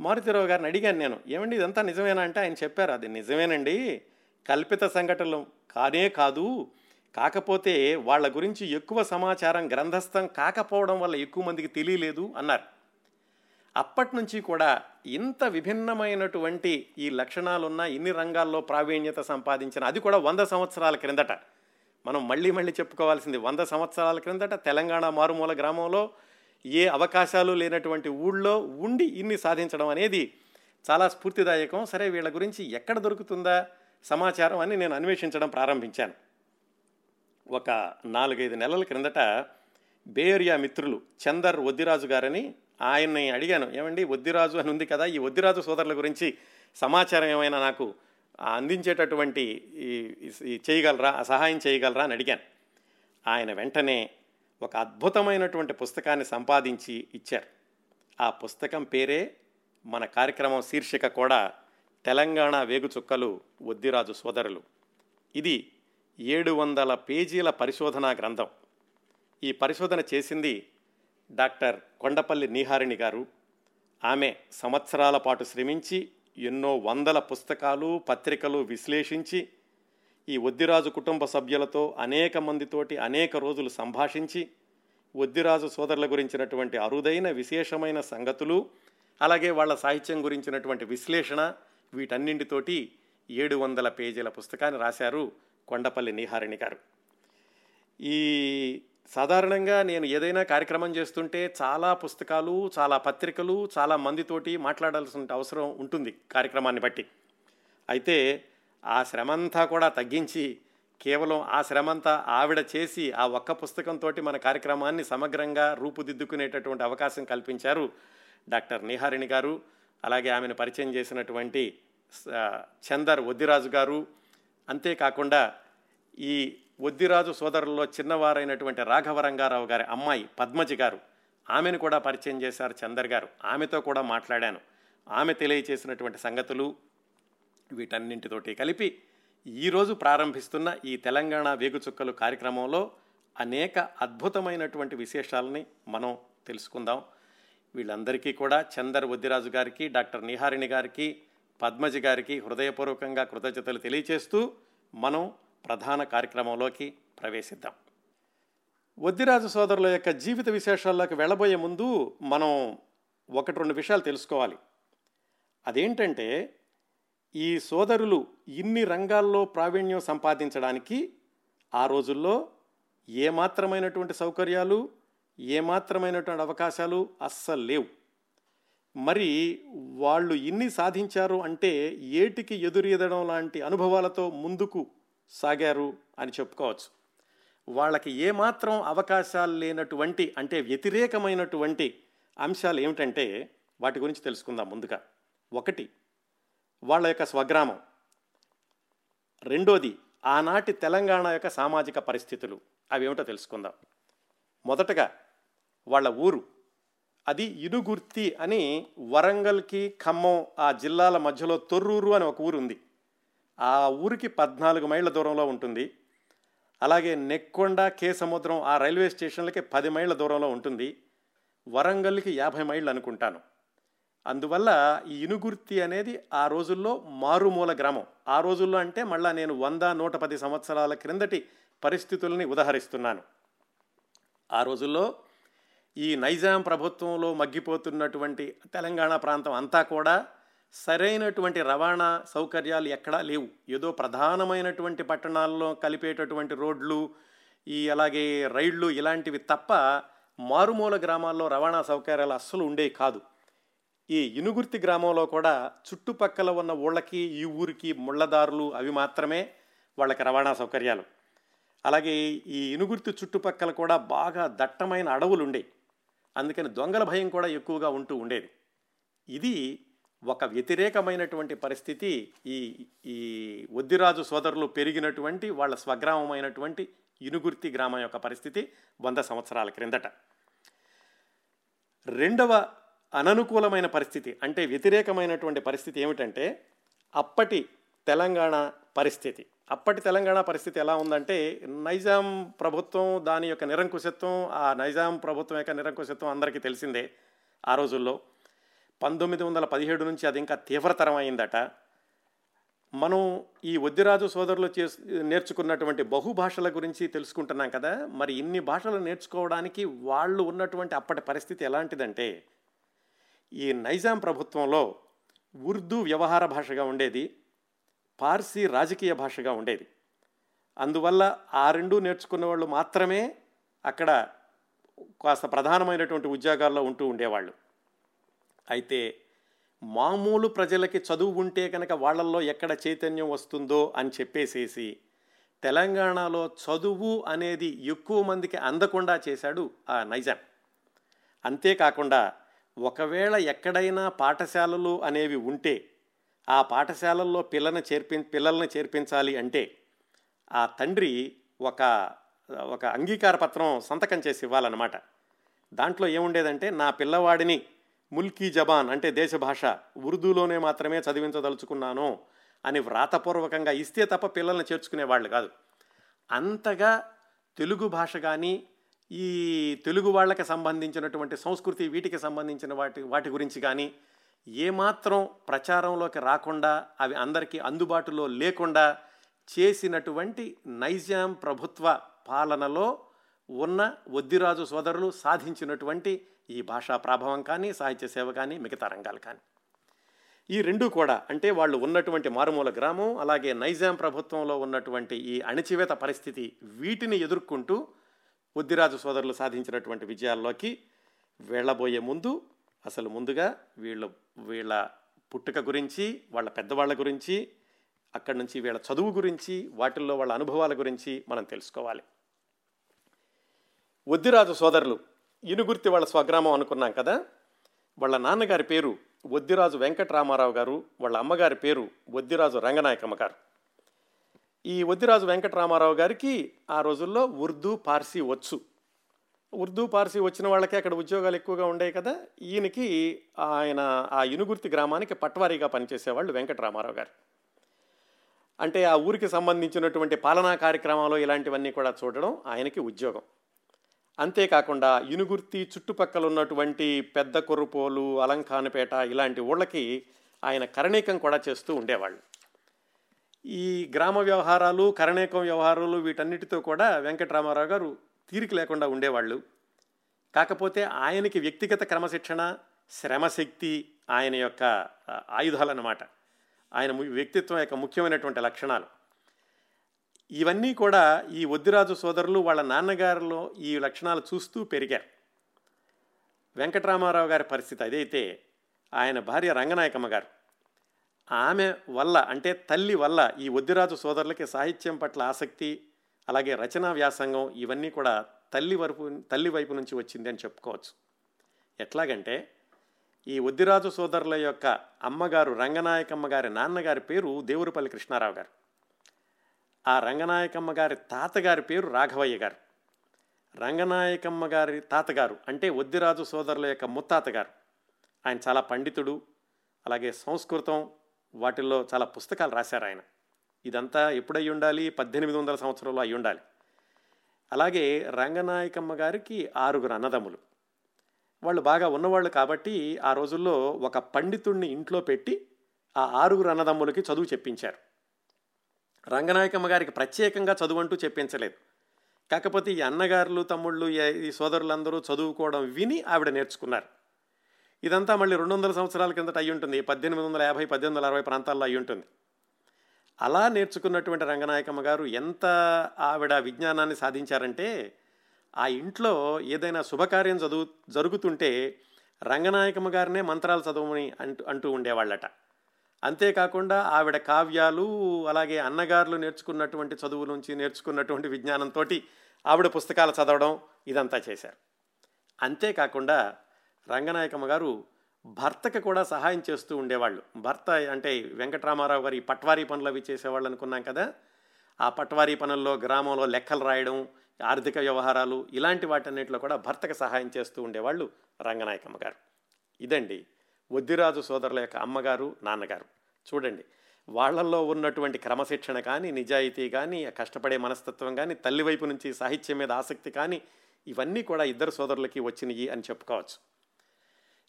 మారుతీరావు గారిని అడిగాను నేను. ఏమండి ఇదంతా నిజమేనా? అంటే ఆయన చెప్పారు అది నిజమేనండి. కల్పిత సంఘటనలు కానే కాదు. కాకపోతే వాళ్ళ గురించి ఎక్కువ సమాచారం గ్రంథస్థం కాకపోవడం వల్ల ఎక్కువ మందికి తెలియలేదు అన్నారు. అప్పటి నుంచి కూడా ఇంత విభిన్నమైనటువంటి ఈ లక్షణాలున్న ఇన్ని రంగాల్లో ప్రావీణ్యత సంపాదించిన అది కూడా వంద సంవత్సరాల క్రిందట. మనం మళ్ళీ మళ్ళీ చెప్పుకోవాల్సింది వంద సంవత్సరాల క్రిందట తెలంగాణ మారుమూల గ్రామంలో ఏ అవకాశాలు లేనటువంటి ఊళ్ళో ఉండి ఇన్ని సాధించడం అనేది చాలా స్ఫూర్తిదాయకం. సరే వీళ్ళ గురించి ఎక్కడ దొరుకుతుందా సమాచారం అని నేను అన్వేషించడం ప్రారంభించాను. ఒక నాలుగైదు నెలల క్రిందట బేరియా మిత్రులు చందర్ వద్దిరాజు గారని ఆయన్ని అడిగాను ఏమండి వద్దిరాజు అని ఉంది కదా ఈ వద్దిరాజు సోదరుల గురించి సమాచారం ఏమైనా నాకు అందించేటటువంటి ఈ- చేయగలరా సహాయం చేయగలరా? అని అడిగాను. ఆయన వెంటనే ఒక అద్భుతమైనటువంటి పుస్తకాన్ని సంపాదించి ఇచ్చారు. ఆ పుస్తకం పేరే మన కార్యక్రమం శీర్షిక కూడా తెలంగాణ వేగుచుక్కలు వద్దిరాజు సోదరులు. ఇది ఏడు వందల పేజీల పరిశోధనా గ్రంథం. ఈ పరిశోధన చేసింది డాక్టర్ కొండపల్లి నీహారిణి గారు. ఆమె సంవత్సరాల పాటు శ్రమించి ఎన్నో వందల పుస్తకాలు పత్రికలు విశ్లేషించి ఈ వద్దిరాజు కుటుంబ సభ్యులతో అనేక మందితోటి అనేక రోజులు సంభాషించి వద్దిరాజు సోదరుల గురించినటువంటి అరుదైన విశేషమైన సంగతులు అలాగే వాళ్ళ సాహిత్యం గురించినటువంటి విశ్లేషణ వీటన్నింటితోటి ఏడు వందల పేజీల పుస్తకాన్ని రాశారు కొండపల్లి నీహారిణి గారు. ఈ సాధారణంగా నేను ఏదైనా కార్యక్రమం చేస్తుంటే చాలా పుస్తకాలు చాలా పత్రికలు చాలా మందితోటి మాట్లాడాల్సిన అవసరం ఉంటుంది కార్యక్రమాన్ని బట్టి. అయితే ఆ శ్రమంతా కూడా తగ్గించి కేవలం ఆ శ్రమంతా ఆవిడ చేసి ఆ ఒక్క పుస్తకంతో మన కార్యక్రమాన్ని సమగ్రంగా రూపుదిద్దుకునేటటువంటి అవకాశం కల్పించారు డాక్టర్ నిహారిణి గారు. అలాగే ఆమెను పరిచయం చేసినటువంటి చందర్ వద్దిరాజు గారు. అంతేకాకుండా ఈ వద్దిరాజు సోదరుల్లో చిన్నవారైనటువంటి రాఘవ రంగారావు గారి అమ్మాయి పద్మజి గారు ఆమెను కూడా పరిచయం చేశారు చందర్ గారు. ఆమెతో కూడా మాట్లాడాను. ఆమె తెలియచేసినటువంటి సంగతులు వీటన్నింటితోటి కలిపి ఈరోజు ప్రారంభిస్తున్న ఈ తెలంగాణ వేగుచుక్కలు కార్యక్రమంలో అనేక అద్భుతమైనటువంటి విశేషాలని మనం తెలుసుకుందాం. వీళ్ళందరికీ కూడా చందర్ వద్దిరాజు గారికి డాక్టర్ నిహారిణి గారికి పద్మజి గారికి హృదయపూర్వకంగా కృతజ్ఞతలు తెలియచేస్తూ మనం ప్రధాన కార్యక్రమంలోకి ప్రవేశిద్దాం. వద్దిరాజు సోదరుల యొక్క జీవిత విశేషాల్లోకి వెళ్ళబోయే ముందు మనం ఒకటి రెండు విషయాలు తెలుసుకోవాలి. అదేంటంటే ఈ సోదరులు ఇన్ని రంగాల్లో ప్రావీణ్యం సంపాదించడానికి ఆ రోజుల్లో ఏమాత్రమైనటువంటి సౌకర్యాలు ఏమాత్రమైనటువంటి అవకాశాలు అస్సలు లేవు. మరి వాళ్ళు ఇన్ని సాధించారు అంటే ఏటికి ఎదురీదడం లాంటి అనుభవాలతో ముందుకు సాగారు అని చెప్పుకోవచ్చు. వాళ్ళకి ఏమాత్రం అవకాశాలు లేనటువంటి అంటే వ్యతిరేకమైనటువంటి అంశాలు ఏమిటంటే వాటి గురించి తెలుసుకుందాం ముందుగా. ఒకటి వాళ్ళ యొక్క స్వగ్రామం. రెండోది ఆనాటి తెలంగాణ యొక్క సామాజిక పరిస్థితులు. అవి ఏమిటో తెలుసుకుందాం. మొదటగా వాళ్ళ ఊరు. అది ఇనుగుర్తి అని వరంగల్కి ఖమ్మం ఆ జిల్లాల మధ్యలో తొర్రూరు అని ఒక ఊరు ఉంది ఆ ఊరికి పద్నాలుగు మైళ్ళ దూరంలో ఉంటుంది. అలాగే నెక్కొండ కే సముద్రం ఆ రైల్వే స్టేషన్లకి పది మైళ్ళ దూరంలో ఉంటుంది. వరంగల్కి యాభై మైళ్ళు అనుకుంటాను. అందువల్ల ఈ ఇనుగుర్తి అనేది ఆ రోజుల్లో మారుమూల గ్రామం. ఆ రోజుల్లో అంటే మళ్ళా నేను వంద నూట పది సంవత్సరాల క్రిందటి పరిస్థితుల్ని ఉదహరిస్తున్నాను. ఆ రోజుల్లో ఈ నైజాం ప్రభుత్వంలో మగ్గిపోతున్నటువంటి తెలంగాణ ప్రాంతం అంతా కూడా సరైనటువంటి రవాణా సౌకర్యాలు ఎక్కడా లేవు. ఏదో ప్రధానమైనటువంటి పట్టణాల్లో కలిపేటటువంటి రోడ్లు ఈ అలాగే రైళ్ళు ఇలాంటివి తప్ప మారుమూల గ్రామాల్లో రవాణా సౌకర్యాలు అస్సలు ఉండేవి కాదు. ఈ ఇనుగుర్తి గ్రామంలో కూడా చుట్టుపక్కల ఉన్న ఊళ్ళకి ఈ ఊరికి ముళ్ళదారులు అవి మాత్రమే వాళ్ళకి రవాణా సౌకర్యాలు. అలాగే ఈ ఇనుగుర్తి చుట్టుపక్కల కూడా బాగా దట్టమైన అడవులు ఉండేవి. అందుకని దొంగల భయం కూడా ఎక్కువగా ఉంటూ ఉండేది. ఇది ఒక వ్యతిరేకమైనటువంటి పరిస్థితి ఈ ఈ ఒద్దిరాజు సోదరులు పెరిగినటువంటి వాళ్ళ స్వగ్రామమైనటువంటి ఇనుగుర్తి గ్రామం యొక్క పరిస్థితి వంద సంవత్సరాల క్రిందట. రెండవ అననుకూలమైన పరిస్థితి అంటే వ్యతిరేకమైనటువంటి పరిస్థితి ఏమిటంటే అప్పటి తెలంగాణ పరిస్థితి. అప్పటి తెలంగాణ పరిస్థితి ఎలా ఉందంటే నైజాం ప్రభుత్వం దాని యొక్క నిరంకుశత్వం ఆ నైజాం ప్రభుత్వం యొక్క నిరంకుశత్వం అందరికీ తెలిసిందే ఆ రోజుల్లో. పంతొమ్మిది వందల పదిహేడు నుంచి అది ఇంకా తీవ్రతరం అయిందట మనం ఈ వద్దిరాజు సోదరులు చే నేర్చుకున్నటువంటి బహుభాషల గురించి తెలుసుకుంటున్నాం కదా మరి ఇన్ని భాషలు నేర్చుకోవడానికి వాళ్ళు ఉన్నటువంటి అప్పటి పరిస్థితి ఎలాంటిదంటే ఈ నైజాం ప్రభుత్వంలో ఉర్దూ వ్యవహార భాషగా ఉండేది పార్సీ రాజకీయ భాషగా ఉండేది. అందువల్ల ఆ రెండు నేర్చుకున్న వాళ్ళు మాత్రమే అక్కడ కాస్త ప్రధానమైనటువంటి ఉద్యోగాల్లో ఉంటూ ఉండేవాళ్ళు. అయితే మామూలు ప్రజలకి చదువు ఉంటే కనుక వాళ్ళల్లో ఎక్కడ చైతన్యం వస్తుందో అని చెప్పేసేసి తెలంగాణలో చదువు అనేది ఎక్కువ మందికి అందకుండా చేశాడు ఆ నైజాం. అంతేకాకుండా ఒకవేళ ఎక్కడైనా పాఠశాలలు అనేవి ఉంటే ఆ పాఠశాలల్లో పిల్లని చేర్పి పిల్లల్ని చేర్పించాలి అంటే ఆ తండ్రి ఒక ఒక అంగీకార పత్రం సంతకం చేసి ఇవ్వాలన్నమాట. దాంట్లో ఏముండేదంటే నా పిల్లవాడిని ముల్కీ జబాన్ అంటే దేశ భాష ఉర్దూలోనే మాత్రమే చదివించదలుచుకున్నాను అని వ్రాతపూర్వకంగా ఇస్తే తప్ప పిల్లల్ని చేర్చుకునేవాళ్ళు కాదు. అంతగా తెలుగు భాష కానీ ఈ తెలుగు వాళ్ళకి సంబంధించినటువంటి సంస్కృతి వీటికి సంబంధించిన వాటి వాటి గురించి కానీ ఏమాత్రం ప్రచారంలోకి రాకుండా అవి అందరికీ అందుబాటులో లేకుండా చేసినటువంటి నైజాం ప్రభుత్వ పాలనలో ఉన్న వద్దిరాజు సోదరులు సాధించినటువంటి ఈ భాషా ప్రభావం కానీ సాహిత్య సేవ కానీ మిగతా రంగాలు కానీ. ఈ రెండు కూడా అంటే వాళ్ళు ఉన్నటువంటి మారుమూల గ్రామం అలాగే నైజాం ప్రభుత్వంలో ఉన్నటువంటి ఈ అణచివేత పరిస్థితి వీటిని ఎదుర్కొంటూ బుద్ధిరాజు సోదరులు సాధించినటువంటి విజయాల్లోకి వెళ్ళబోయే ముందు అసలు ముందుగా వీళ్ళ వీళ్ళ పుట్టుక గురించి వాళ్ళ పెద్దవాళ్ళ గురించి అక్కడి నుంచి వీళ్ళ చదువు గురించి వాటిల్లో వాళ్ళ అనుభవాల గురించి మనం తెలుసుకోవాలి. వద్దిరాజు సోదరులు ఇనుగుర్తి వాళ్ళ స్వగ్రామం అనుకున్నాం కదా? వాళ్ళ నాన్నగారి పేరు వద్దిరాజు వెంకటరామారావు గారు వాళ్ళ అమ్మగారి పేరు వద్దిరాజు రంగనాయకమ్మ గారు. ఈ వద్దిరాజు వెంకటరామారావు గారికి ఆ రోజుల్లో ఉర్దూ పార్సీ వచ్చు. ఉర్దూ పార్సీ వచ్చిన వాళ్ళకే అక్కడ ఉద్యోగాలు ఎక్కువగా ఉండేవి కదా? ఈయనకి ఆయన ఆ ఇనుగుర్తి గ్రామానికి పట్వారీగా పనిచేసేవాళ్ళు వెంకటరామారావు గారు. అంటే ఆ ఊరికి సంబంధించినటువంటి పాలనా కార్యక్రమాలు ఇలాంటివన్నీ కూడా చూడడం ఆయనకి ఉద్యోగం. అంతేకాకుండా ఇనుగుర్తి చుట్టుపక్కల ఉన్నటువంటి పెద్ద కొరుపోలు అలంకానపేట ఇలాంటి ఊళ్ళకి ఆయన కరణీకం కూడా చేస్తూ ఉండేవాళ్ళు. ఈ గ్రామ వ్యవహారాలు కరణీకం వ్యవహారాలు వీటన్నిటితో కూడా వెంకటరామారావు గారు తీరిక లేకుండా ఉండేవాళ్ళు. కాకపోతే ఆయనకి వ్యక్తిగత క్రమశిక్షణ శ్రమశక్తి ఆయన యొక్క ఆయుధాలన్నమాట. ఆయన వ్యక్తిత్వం యొక్క ముఖ్యమైనటువంటి లక్షణాలు. ఇవన్నీ కూడా ఈ ఒద్దిరాజు సోదరులు వాళ్ళ నాన్నగారిలో ఈ లక్షణాలు చూస్తూ పెరిగారు. వెంకటరామారావు గారి పరిస్థితి అదైతే ఆయన భార్య రంగనాయకమ్మ గారు. ఆమె వల్ల అంటే తల్లి వల్ల ఈ ఒద్దిరాజు సోదరులకి సాహిత్యం పట్ల ఆసక్తి అలాగే రచనా వ్యాసంగం ఇవన్నీ కూడా తల్లి వైపు తల్లి వైపు నుంచి వచ్చింది అని చెప్పుకోవచ్చు. ఎట్లాగంటే ఈ ఒద్దిరాజు సోదరుల యొక్క అమ్మగారు రంగనాయకమ్మ గారి నాన్నగారి పేరు దేవురపల్లి కృష్ణారావు గారు. ఆ రంగనాయకమ్మ గారి తాతగారి పేరు రాఘవయ్య గారు. రంగనాయకమ్మ గారి తాతగారు అంటే వద్దిరాజు సోదరుల యొక్క ముత్తాతగారు. ఆయన చాలా పండితుడు అలాగే సంస్కృతం వాటిల్లో చాలా పుస్తకాలు రాశారు ఆయన. ఇదంతా ఎప్పుడై ఉండాలి? పద్దెనిమిది వందల సంవత్సరంలో అయి ఉండాలి. అలాగే రంగనాయకమ్మ గారికి ఆరుగురు అన్నదమ్ములు. వాళ్ళు బాగా ఉన్నవాళ్ళు కాబట్టి ఆ రోజుల్లో ఒక పండితుడిని ఇంట్లో పెట్టి ఆ ఆరుగురు అన్నదమ్ములకి చదువు చెప్పించారు. రంగనాయకమ్మ గారికి ప్రత్యేకంగా చదువు అంటూ చెప్పించలేదు. కాకపోతే ఈ అన్నగారులు తమ్ముళ్ళు ఈ- ఈ సోదరులందరూ చదువుకోవడం విని ఆవిడ నేర్చుకున్నారు. ఇదంతా మళ్ళీ రెండు వందల సంవత్సరాల కిందట అయి ఉంటుంది పద్దెనిమిది వందల యాభై పద్దెనిమిది వందల అరవై ప్రాంతాల్లో అయి ఉంటుంది అలా నేర్చుకున్నటువంటి రంగనాయకమ్మ గారు ఎంత ఆవిడ విజ్ఞానాన్ని సాధించారంటే ఆ ఇంట్లో ఏదైనా శుభకార్యం చదువు జరుగుతుంటే రంగనాయకమ్మ గారినే మంత్రాలు చదవమని అంటూ అంటూ ఉండేవాళ్ళట. అంతేకాకుండా ఆవిడ కావ్యాలు అలాగే అన్నగారులు నేర్చుకున్నటువంటి చదువు నుంచి నేర్చుకున్నటువంటి విజ్ఞానంతో ఆవిడ పుస్తకాలు చదవడం ఇదంతా చేశారు. అంతేకాకుండా రంగనాయకమ్మ గారు భర్తకి కూడా సహాయం చేస్తూ ఉండేవాళ్ళు. భర్త అంటే వెంకటరామారావు గారి పట్వారీ పనులు అవి చేసేవాళ్ళు అనుకున్నాం కదా. ఆ పట్వారీ పనుల్లో గ్రామంలో లెక్కలు రాయడం ఆర్థిక వ్యవహారాలు ఇలాంటి వాటన్నిటిలో కూడా భర్తకు సహాయం చేస్తూ ఉండేవాళ్ళు రంగనాయకమ్మ గారు. ఇదండి వద్దిరాజు సోదరుల యొక్క అమ్మగారు నాన్నగారు. చూడండి వాళ్ళల్లో ఉన్నటువంటి క్రమశిక్షణ కానీ నిజాయితీ కానీ కష్టపడే మనస్తత్వం కానీ తల్లి వైపు నుంచి సాహిత్యం మీద ఆసక్తి కానీ ఇవన్నీ కూడా ఇద్దరు సోదరులకి వచ్చినవి అని చెప్పుకోవచ్చు.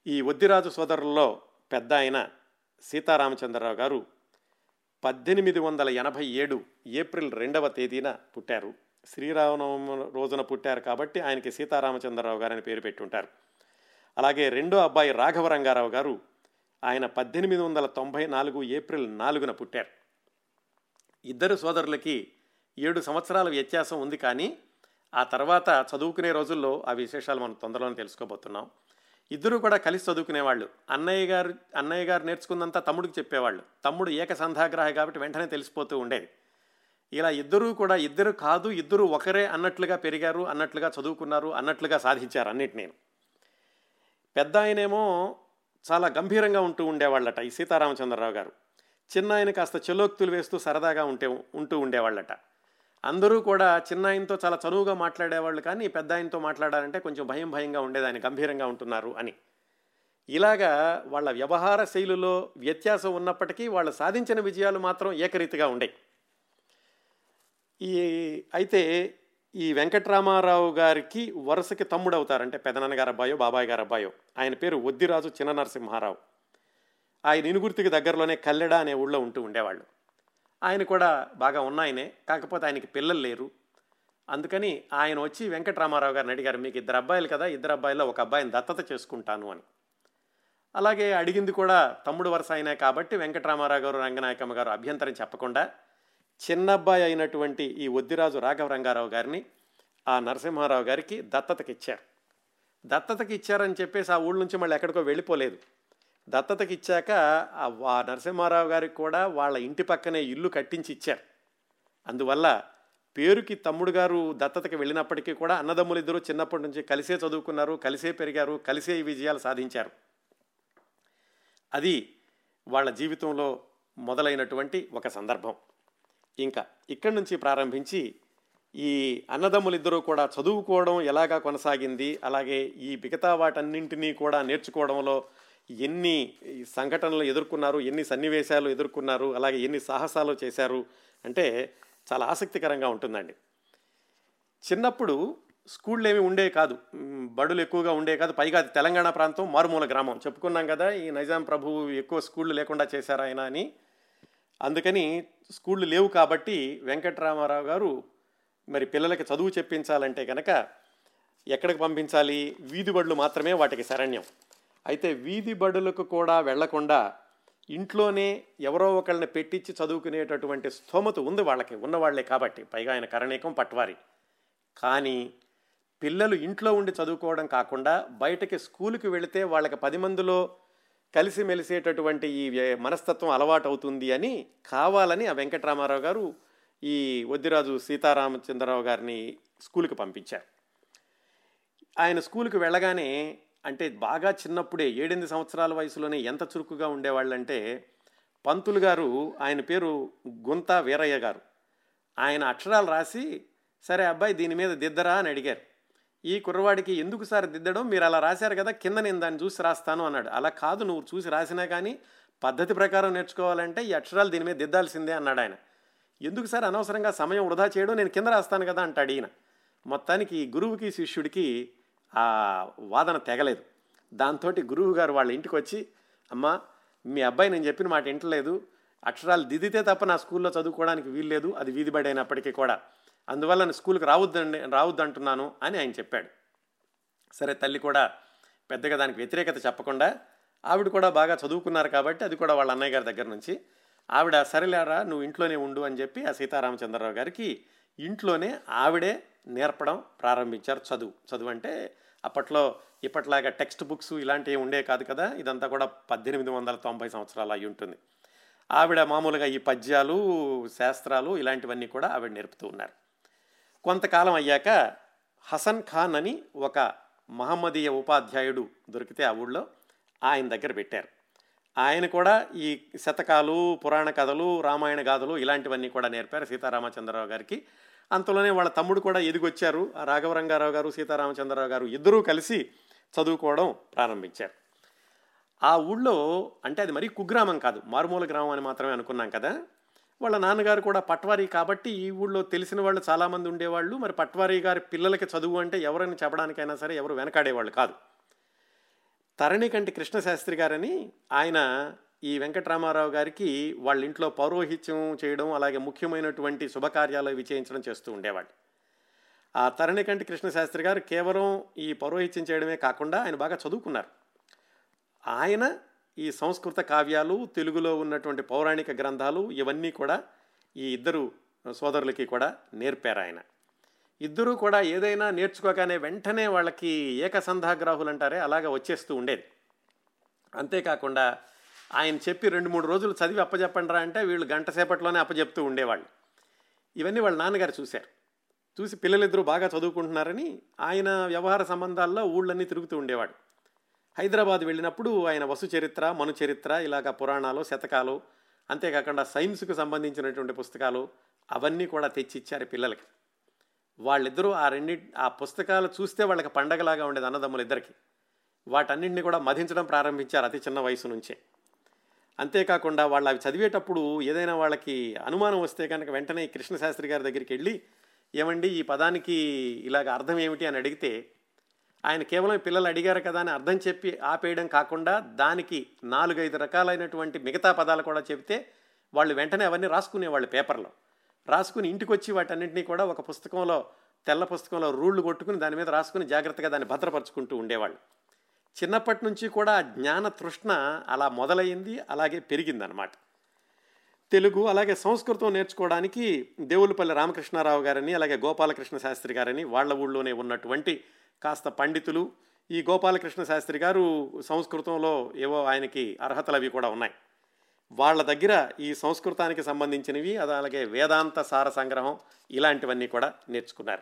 ఈ ఒద్దిరాజు సోదరుల్లో పెద్ద ఆయన సీతారామచంద్రరావు గారు పద్దెనిమిది వందల ఎనభై ఏడు ఏప్రిల్ రెండవ తేదీన పుట్టారు. శ్రీరామనవమి రోజున పుట్టారు కాబట్టి ఆయనకి సీతారామచంద్రరావు గారు అని పేరు పెట్టుంటారు అలాగే రెండో అబ్బాయి రాఘవరంగారావు గారు ఆయన పద్దెనిమిది వందల తొంభై నాలుగు ఏప్రిల్ నాలుగున పుట్టారు. ఇద్దరు సోదరులకి ఏడు సంవత్సరాల వ్యత్యాసం ఉంది కానీ ఆ తర్వాత చదువుకునే రోజుల్లో ఆ విశేషాలు మనం తొందరలోనే తెలుసుకోబోతున్నాం. ఇద్దరు కూడా కలిసి చదువుకునేవాళ్ళు. అన్నయ్య గారు అన్నయ్య గారు నేర్చుకున్నంత తమ్ముడికి చెప్పేవాళ్ళు. తమ్ముడు ఏక సంధాగ్రహ కాబట్టి వెంటనే తెలిసిపోతూ ఉండేది. ఇలా ఇద్దరూ కూడా ఇద్దరు కాదు ఇద్దరు ఒకరే అన్నట్లుగా పెరిగారు అన్నట్లుగా చదువుకున్నారు అన్నట్లుగా సాధించారు అన్నిటినీ. పెద్ద ఆయనేమో చాలా గంభీరంగా ఉంటూ ఉండేవాళ్ళట ఈ సీతారామచంద్రరావు గారు. చిన్న ఆయన కాస్త చెలోక్తులు వేస్తూ సరదాగా ఉంటే ఉంటూ ఉండేవాళ్ళట. అందరూ కూడా చిన్న ఆయనతో చాలా చనువుగా మాట్లాడేవాళ్ళు కానీ పెద్ద ఆయనతో మాట్లాడాలంటే కొంచెం భయం భయంగా ఉండేది ఆయన గంభీరంగా ఉంటున్నారు అని. ఇలాగా వాళ్ళ వ్యవహార శైలిలో వ్యత్యాసం ఉన్నప్పటికీ వాళ్ళు సాధించిన విజయాలు మాత్రం ఏకరీతిగా ఉండేవి ఈ అయితే ఈ వెంకట్రామారావు గారికి వరుసకి తమ్ముడు అవుతారంటే పెదనాన్నగారు అబ్బాయో బాబాయ్ గారు అబ్బాయో ఆయన పేరు ఒద్దిరాజు చిన్న నరసింహారావు. ఆయన ఇనుగుర్తికి దగ్గరలోనే కల్లెడ అనే ఊళ్ళో ఉంటూ ఉండేవాళ్ళు. ఆయన కూడా బాగా ఉన్నాయనే కాకపోతే ఆయనకి పిల్లలు లేరు. అందుకని ఆయన వచ్చి వెంకటరామారావు గారిని అడిగారు మీకు ఇద్దరు అబ్బాయిలు కదా ఇద్దరు అబ్బాయిలో ఒక అబ్బాయిని దత్తత చేసుకుంటాను అని. అలాగే అడిగింది కూడా తమ్ముడు వరుస అయినా కాబట్టి వెంకటరామారావు గారు రంగనాయకమ్మ గారు అభ్యంతరం చెప్పకుండా చిన్నబ్బాయి అయినటువంటి ఈ ఒద్దిరాజు రాఘవ రంగారావు గారిని ఆ నరసింహారావు గారికి దత్తతకి ఇచ్చారు దత్తతకి ఇచ్చారని చెప్పేసి ఆ ఊళ్ళ నుంచి మళ్ళీ ఎక్కడికో వెళ్ళిపోలేదు. దత్తతకి ఇచ్చాక ఆ నరసింహారావు గారికి కూడా వాళ్ళ ఇంటి పక్కనే ఇల్లు కట్టించి ఇచ్చారు. అందువల్ల పేరుకి తమ్ముడు గారు దత్తతకి వెళ్ళినప్పటికీ కూడా అన్నదమ్ములు ఇద్దరు చిన్నప్పటి నుంచి కలిసే చదువుకున్నారు కలిసే పెరిగారు కలిసే ఈ విజయాలు సాధించారు. అది వాళ్ళ జీవితంలో మొదలైనటువంటి ఒక సందర్భం. ఇంకా ఇక్కడి నుంచి ప్రారంభించి ఈ అన్నదమ్ములిద్దరూ కూడా చదువుకోవడం ఎలాగా కొనసాగింది అలాగే ఈ మిగతా వాటన్నింటినీ కూడా నేర్చుకోవడంలో ఎన్ని సంఘటనలు ఎదుర్కొన్నారు ఎన్ని సన్నివేశాలు ఎదుర్కొన్నారు అలాగే ఎన్ని సాహసాలు చేశారు అంటే చాలా ఆసక్తికరంగా ఉంటుందండి. చిన్నప్పుడు స్కూళ్ళు ఏమి ఉండే కాదు బడులు ఎక్కువగా ఉండే కాదు పైగా అది తెలంగాణ ప్రాంతం మారుమూల గ్రామం. చెప్పుకున్నాం కదా ఈ నైజాం ప్రభువు ఎక్కువ స్కూళ్ళు లేకుండా చేశారు ఆయన అని. అందుకని స్కూళ్ళు లేవు కాబట్టి వెంకటరామారావు గారు మరి పిల్లలకి చదువు చెప్పించాలంటే కనుక ఎక్కడికి పంపించాలి? వీధి బడులు మాత్రమే వాటికి శరణ్యం. అయితే వీధి బడులకు కూడా వెళ్ళకుండా ఇంట్లోనే ఎవరో ఒకళ్ళని పెట్టించి చదువుకునేటటువంటి స్థోమత ఉంది వాళ్ళకి ఉన్నవాళ్ళే కాబట్టి. పైగా ఆయన కరణీకం పట్వారి. కానీ పిల్లలు ఇంట్లో ఉండి చదువుకోవడం కాకుండా బయటకి స్కూలుకి వెళితే వాళ్ళకి పది మందిలో కలిసి మెలిసేటటువంటి ఈ వ్య- మనస్తత్వం అలవాటు అవుతుంది అని కావాలని ఆ వెంకటరామారావు గారు ఈ వద్దిరాజు సీతారామచంద్రరావు గారిని స్కూల్కి పంపించారు. ఆయన స్కూల్కి వెళ్ళగానే అంటే బాగా చిన్నప్పుడే ఏడెనిమిది సంవత్సరాల వయసులోనే ఎంత చురుకుగా ఉండేవాళ్ళంటే పంతులు గారు ఆయన పేరు గుంత వీరయ్య గారు. ఆయన అక్షరాలు రాసి సరే అబ్బాయి దీని మీద దిద్దరా అని అడిగారు. ఈ కుర్రవాడికి ఎందుకు సార్ దిద్దడం? మీరు అలా రాశారు కదా కింద నేను దాన్ని చూసి రాస్తాను అన్నాడు. అలా కాదు నువ్వు చూసి రాసినా కానీ పద్ధతి ప్రకారం నేర్చుకోవాలంటే ఈ అక్షరాలు దీని మీద దిద్దాల్సిందే అన్నాడు ఆయన. ఎందుకు సార్ అనవసరంగా సమయం వృధా చేయడం? నేను కింద రాస్తాను కదా అంటాడు ఈయన. మొత్తానికి గురువుకి శిష్యుడికి ఆ వాదన తెగలేదు. దాంతో గురువు గారు వాళ్ళ ఇంటికి వచ్చి అమ్మా మీ అబ్బాయి నేను చెప్పిన మాట ఇంటలేదు అక్షరాలు దిద్దితే తప్ప నా స్కూల్లో చదువుకోవడానికి వీల్లేదు. అది వీధి బడి అయినప్పటికీ కూడా. అందువల్ల నేను స్కూల్కి రావద్దండి రావద్దంటున్నాను అని ఆయన చెప్పాడు. సరే తల్లి కూడా పెద్దగా దానికి వ్యతిరేకత చెప్పకుండా ఆవిడ కూడా బాగా చదువుకున్నారు కాబట్టి అది కూడా వాళ్ళ అన్నయ్య గారి దగ్గర నుంచి ఆవిడ సరేలేరా నువ్వు ఇంట్లోనే ఉండు అని చెప్పి ఆ సీతారామచంద్రరావు గారికి ఇంట్లోనే ఆవిడే నేర్పడం ప్రారంభించారు చదువు. చదువు అంటే అప్పట్లో ఇప్పట్లాగా టెక్స్ట్ బుక్స్ ఇలాంటివి ఉండే కాదు కదా ఇదంతా కూడా పద్దెనిమిది వందల తొంభై సంవత్సరాలు అయి ఉంటుంది. ఆవిడ మామూలుగా ఈ పద్యాలు శాస్త్రాలు ఇలాంటివన్నీ కూడా ఆవిడ నేర్పుతూ ఉన్నారు. కొంతకాలం అయ్యాక హసన్ ఖాన్ అని ఒక మహమ్మదీయ ఉపాధ్యాయుడు దొరికితే ఆ ఊళ్ళో ఆయన దగ్గర పెట్టారు. ఆయన కూడా ఈ శతకాలు పురాణ కథలు రామాయణ గాథలు ఇలాంటివన్నీ కూడా నేర్పారు సీతారామచంద్రరావు గారికి. అంతలోనే వాళ్ళ తమ్ముడు కూడా ఎదిగొచ్చారు. ఆ రాఘవరంగారావు గారు సీతారామచంద్రరావు గారు ఇద్దరూ కలిసి చదువుకోవడం ప్రారంభించారు. ఆ ఊళ్ళో అంటే అది మరీ కుగ్రామం కాదు మారుమూల గ్రామం అని మాత్రమే అనుకున్నాం కదా. వాళ్ళ నాన్నగారు కూడా పట్వారీ కాబట్టి ఈ ఊళ్ళో తెలిసిన వాళ్ళు చాలామంది ఉండేవాళ్ళు. మరి పట్వారీ గారి పిల్లలకి చదువు అంటే ఎవరైనా చెప్పడానికైనా సరే ఎవరు వెనకాడేవాళ్ళు కాదు. తరణికంటి కృష్ణశాస్త్రి గారని ఆయన ఈ వెంకటరామారావు గారికి వాళ్ళ ఇంట్లో పౌరోహిత్యం చేయడం అలాగే ముఖ్యమైనటువంటి శుభకార్యాలు విజయించడం చేస్తూ ఉండేవాళ్ళు. ఆ తరణికంటి కృష్ణశాస్త్రి గారు కేవలం ఈ పౌరోహిత్యం చేయడమే కాకుండా ఆయన బాగా చదువుకున్నారు. ఆయన ఈ సంస్కృత కావ్యాలు తెలుగులో ఉన్నటువంటి పౌరాణిక గ్రంథాలు ఇవన్నీ కూడా ఈ ఇద్దరు సోదరులకి కూడా నేర్పారు ఆయన. ఇద్దరూ కూడా ఏదైనా నేర్చుకోగానే వెంటనే వాళ్ళకి ఏకసంధాగ్రాహులు అంటారే అలాగా వచ్చేస్తూ ఉండేది. అంతేకాకుండా ఆయన చెప్పి రెండు మూడు రోజులు చదివి అప్పచెప్పండిరా అంటే వీళ్ళు గంట సేపట్లోనే అప్పచెప్తూ ఉండేవాళ్ళు. ఇవన్నీ వాళ్ళ నాన్నగారు చూశారు. చూసి పిల్లలిద్దరూ బాగా చదువుకుంటున్నారని ఆయన వ్యవహార సంబంధాల్లో ఊళ్ళన్నీ తిరుగుతూ ఉండేవాడు హైదరాబాద్ వెళ్ళినప్పుడు ఆయన వసు చరిత్ర మను చరిత్ర ఇలాగ పురాణాలు శతకాలు అంతేకాకుండా సైన్స్కు సంబంధించినటువంటి పుస్తకాలు అవన్నీ కూడా తెచ్చిచ్చారు పిల్లలకి. వాళ్ళిద్దరూ ఆ రెండి ఆ పుస్తకాలు చూస్తే వాళ్ళకి పండగలాగా ఉండేది అన్నదమ్ములు ఇద్దరికి. వాటన్నింటినీ కూడా మధించడం ప్రారంభించారు అతి చిన్న వయసు నుంచే. అంతేకాకుండా వాళ్ళు అవి చదివేటప్పుడు ఏదైనా వాళ్ళకి అనుమానం వస్తే కనుక వెంటనే కృష్ణశాస్త్రి గారి దగ్గరికి వెళ్ళి ఏమండి ఈ పదానికి ఇలాగ అర్థం ఏమిటి? అని అడిగితే ఆయన కేవలం పిల్లలు అడిగారు కదా అని అర్థం చెప్పి ఆపేయడం కాకుండా దానికి నాలుగైదు రకాలైనటువంటి మిగతా పదాలు కూడా చెబితే వాళ్ళు వెంటనే అవన్నీ రాసుకునేవాళ్ళు పేపర్లో. రాసుకుని ఇంటికి వచ్చి వాటన్నింటినీ కూడా ఒక పుస్తకంలో తెల్ల పుస్తకంలో రూళ్ళు కొట్టుకుని దాని మీద రాసుకుని జాగ్రత్తగా దాన్ని భద్రపరుచుకుంటూ ఉండేవాళ్ళు. చిన్నప్పటి నుంచి కూడా జ్ఞాన తృష్ణ అలా మొదలైంది అలాగే పెరిగిందనమాట తెలుగు అలాగే సంస్కృతం నేర్చుకోవడానికి దేవులపల్లి రామకృష్ణారావు గారని అలాగే గోపాలకృష్ణ శాస్త్రి గారని వాళ్ళ ఊళ్ళోనే ఉన్నటువంటి కాస్త పండితులు. ఈ గోపాలకృష్ణ శాస్త్రి గారు సంస్కృతంలో ఏవో ఆయనకి అర్హతలు అవి కూడా ఉన్నాయి. వాళ్ళ దగ్గర ఈ సంస్కృతానికి సంబంధించినవి అది అలాగే వేదాంత సార సంగ్రహం ఇలాంటివన్నీ కూడా నేర్చుకున్నారు.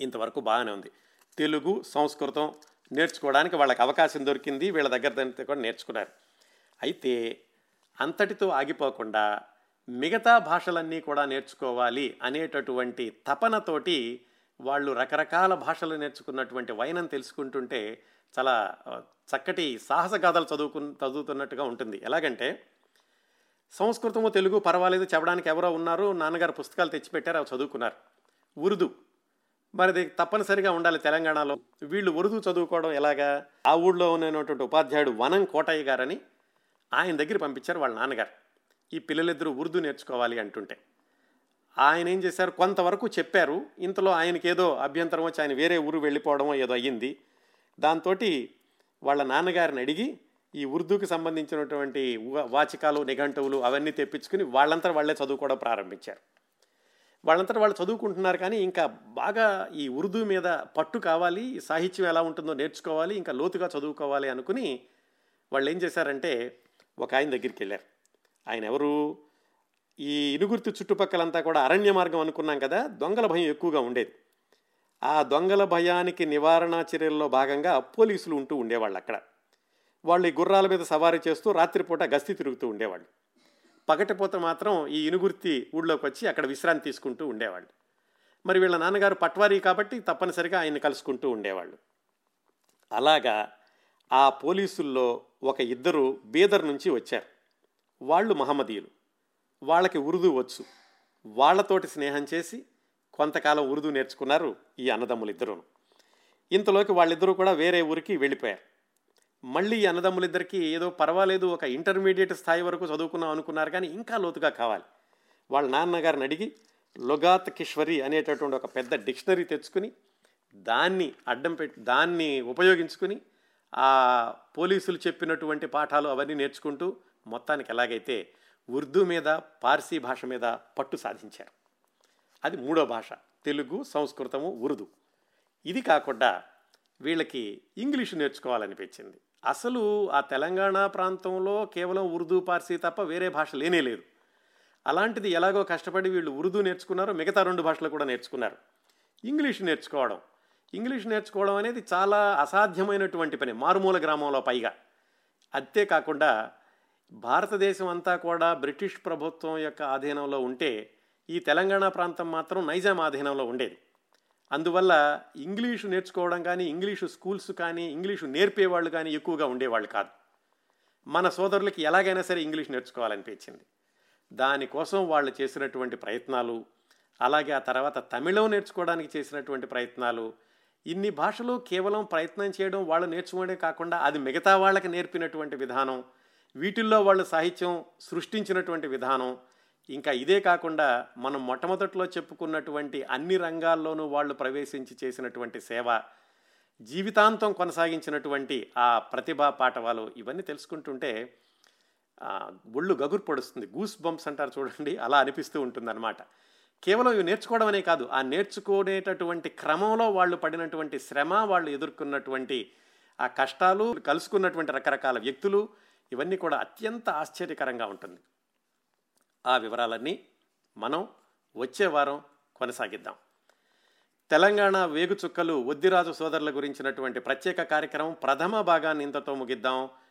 ఇంతవరకు బాగానే ఉంది. తెలుగు సంస్కృతం నేర్చుకోవడానికి వాళ్ళకి అవకాశం దొరికింది వీళ్ళ దగ్గర కూడా నేర్చుకున్నారు. అయితే అంతటితో ఆగిపోకుండా మిగతా భాషలన్నీ కూడా నేర్చుకోవాలి అనేటటువంటి తపనతోటి వాళ్ళు రకరకాల భాషలు నేర్చుకున్నటువంటి వైనం తెలుసుకుంటుంటే చాలా చక్కటి సాహస గాథలు చదువుకు చదువుతున్నట్టుగా ఉంటుంది. ఎలాగంటే సంస్కృతము తెలుగు పర్వాలేదు చెప్పడానికి ఎవరో ఉన్నారు నాన్నగారు పుస్తకాలు తెచ్చిపెట్టారు అవి చదువుకున్నారు. ఉర్దూ. మరి తప్పనిసరిగా ఉండాలి తెలంగాణలో. వీళ్ళు ఉర్దూ చదువుకోవడం ఎలాగా? ఆ ఊళ్ళో ఉన్నటువంటి ఉపాధ్యాయుడు వనం కోటయ్య గారని ఆయన దగ్గర పంపించారు వాళ్ళ నాన్నగారు. ఈ పిల్లలిద్దరూ ఉర్దూ నేర్చుకోవాలి అంటుంటే. ఆయన ఏం చేశారు? కొంతవరకు చెప్పారు. ఇంతలో ఆయనకి ఏదో అభ్యంతరం వచ్చి ఆయన వేరే ఊరు వెళ్ళిపోవడమో ఏదో అయ్యింది. దాంతో వాళ్ళ నాన్నగారిని అడిగి ఈ ఉర్దూకి సంబంధించినటువంటి వాచికాలు నిఘంటువులు అవన్నీ తెప్పించుకుని వాళ్ళంతా వాళ్ళే చదువుకోవడం ప్రారంభించారు. వాళ్ళంతా వాళ్ళు చదువుకుంటున్నారు కానీ ఇంకా బాగా ఈ ఉర్దూ మీద పట్టు కావాలి సాహిత్యం ఎలా ఉంటుందో నేర్చుకోవాలి ఇంకా లోతుగా చదువుకోవాలి అనుకుని వాళ్ళు ఏం చేశారంటే ఒక ఆయన దగ్గరికి వెళ్ళారు. ఆయన ఎవరు? ఈ ఇనుగుర్తి చుట్టుపక్కలంతా కూడా అరణ్య మార్గం అనుకున్నాం కదా దొంగల భయం ఎక్కువగా ఉండేది. ఆ దొంగల భయానికి నివారణ చర్యల్లో భాగంగా పోలీసులు ఉంటూ ఉండేవాళ్ళు అక్కడ. వాళ్ళు ఈ గుర్రాల మీద సవారీ చేస్తూ రాత్రిపూట గస్తీ తిరుగుతూ ఉండేవాళ్ళు. పగటిపూట మాత్రం ఈ ఇనుగుర్తి ఊళ్ళోకి వచ్చి అక్కడ విశ్రాంతి తీసుకుంటూ ఉండేవాళ్ళు. మరి వీళ్ళ నాన్నగారు పట్వారీ కాబట్టి తప్పనిసరిగా ఆయన్ని కలుసుకుంటూ ఉండేవాళ్ళు. అలాగా ఆ పోలీసుల్లో ఒక ఇద్దరు బీదర్ నుంచి వచ్చారు. వాళ్ళు మహమ్మదీయులు. వాళ్ళకి ఉర్దూ వచ్చు. వాళ్ళతోటి స్నేహం చేసి కొంతకాలం ఉర్దూ నేర్చుకున్నారు ఈ అన్నదమ్ములిద్దరూ ఇంతలోకి వాళ్ళిద్దరూ కూడా వేరే ఊరికి వెళ్ళిపోయారు. మళ్ళీ ఈ అన్నదమ్ములిద్దరికీ ఏదో పర్వాలేదు ఒక ఇంటర్మీడియట్ స్థాయి వరకు చదువుకున్నాం అనుకున్నారు కానీ ఇంకా లోతుగా కావాలి. వాళ్ళ నాన్నగారిని అడిగి లొగాత్ కిష్వరి అనేటటువంటి ఒక పెద్ద డిక్షనరీ తెచ్చుకుని దాన్ని అడ్డం పెట్టి దాన్ని ఉపయోగించుకుని ఆ పోలీసులు చెప్పినటువంటి పాఠాలు అవన్నీ నేర్చుకుంటూ మొత్తానికి ఎలాగైతే ఉర్దూ మీద పార్సీ భాష మీద పట్టు సాధించారు. అది మూడో భాష. తెలుగు సంస్కృతము ఉర్దూ. ఇది కాకుండా వీళ్ళకి ఇంగ్లీషు నేర్చుకోవాలనిపించింది. అసలు ఆ తెలంగాణ ప్రాంతంలో కేవలం ఉర్దూ పార్సీ తప్ప వేరే భాష లేనే లేదు. అలాంటిది ఎలాగో కష్టపడి వీళ్ళు ఉర్దూ నేర్చుకున్నారు మిగతా రెండు భాషలు కూడా నేర్చుకున్నారు. ఇంగ్లీష్ నేర్చుకోవడం. ఇంగ్లీష్ నేర్చుకోవడం అనేది చాలా అసాధ్యమైనటువంటి పని మారుమూల గ్రామంలో పైగా. అంతేకాకుండా భారతదేశం అంతా కూడా బ్రిటిష్ ప్రభుత్వం యొక్క ఆధీనంలో ఉంటే ఈ తెలంగాణ ప్రాంతం మాత్రం నైజాం ఆధీనంలో ఉండేది. అందువల్ల ఇంగ్లీషు నేర్చుకోవడం కానీ ఇంగ్లీషు స్కూల్స్ కానీ ఇంగ్లీషు నేర్పేవాళ్ళు కానీ ఎక్కువగా ఉండేవాళ్ళు కాదు. మన సోదరులకి ఎలాగైనా సరే ఇంగ్లీష్ నేర్చుకోవాలనిపించింది. దానికోసం వాళ్ళు చేసినటువంటి ప్రయత్నాలు అలాగే ఆ తర్వాత తమిళం నేర్చుకోవడానికి చేసినటువంటి ప్రయత్నాలు ఇన్ని భాషలు కేవలం ప్రయత్నం చేయడం వాళ్ళు నేర్చుకోవడమే కాకుండా అది మిగతా వాళ్ళకి నేర్పినటువంటి విధానం వీటిల్లో వాళ్ళు సాహిత్యం సృష్టించినటువంటి విధానం ఇంకా ఇదే కాకుండా మనం మొట్టమొదట్లో చెప్పుకున్నటువంటి అన్ని రంగాల్లోనూ వాళ్ళు ప్రవేశించి చేసినటువంటి సేవ జీవితాంతం కొనసాగించినటువంటి ఆ ప్రతిభా పాఠవాలు ఇవన్నీ తెలుసుకుంటుంటే ఒళ్ళు గగురు పడుస్తుంది. గూస్ బంప్స్ అంటారు చూడండి అలా అనిపిస్తూ ఉంటుందన్నమాట. కేవలం ఇవి నేర్చుకోవడం అనే కాదు ఆ నేర్చుకునేటటువంటి క్రమంలో వాళ్ళు పడినటువంటి శ్రమ వాళ్ళు ఎదుర్కొన్నటువంటి ఆ కష్టాలు కలుసుకున్నటువంటి రకరకాల వ్యక్తులు ఇవన్నీ కూడా అత్యంత ఆశ్చర్యకరంగా ఉంటుంది. ఆ వివరాలన్నీ మనం వచ్చే వారం కొనసాగిద్దాం. తెలంగాణ వేగుచుక్కలు ఒద్దిరాజు సోదరుల గురించినటువంటి ప్రత్యేక కార్యక్రమం ప్రథమ భాగాన్ని ఇంతతో ముగిద్దాం.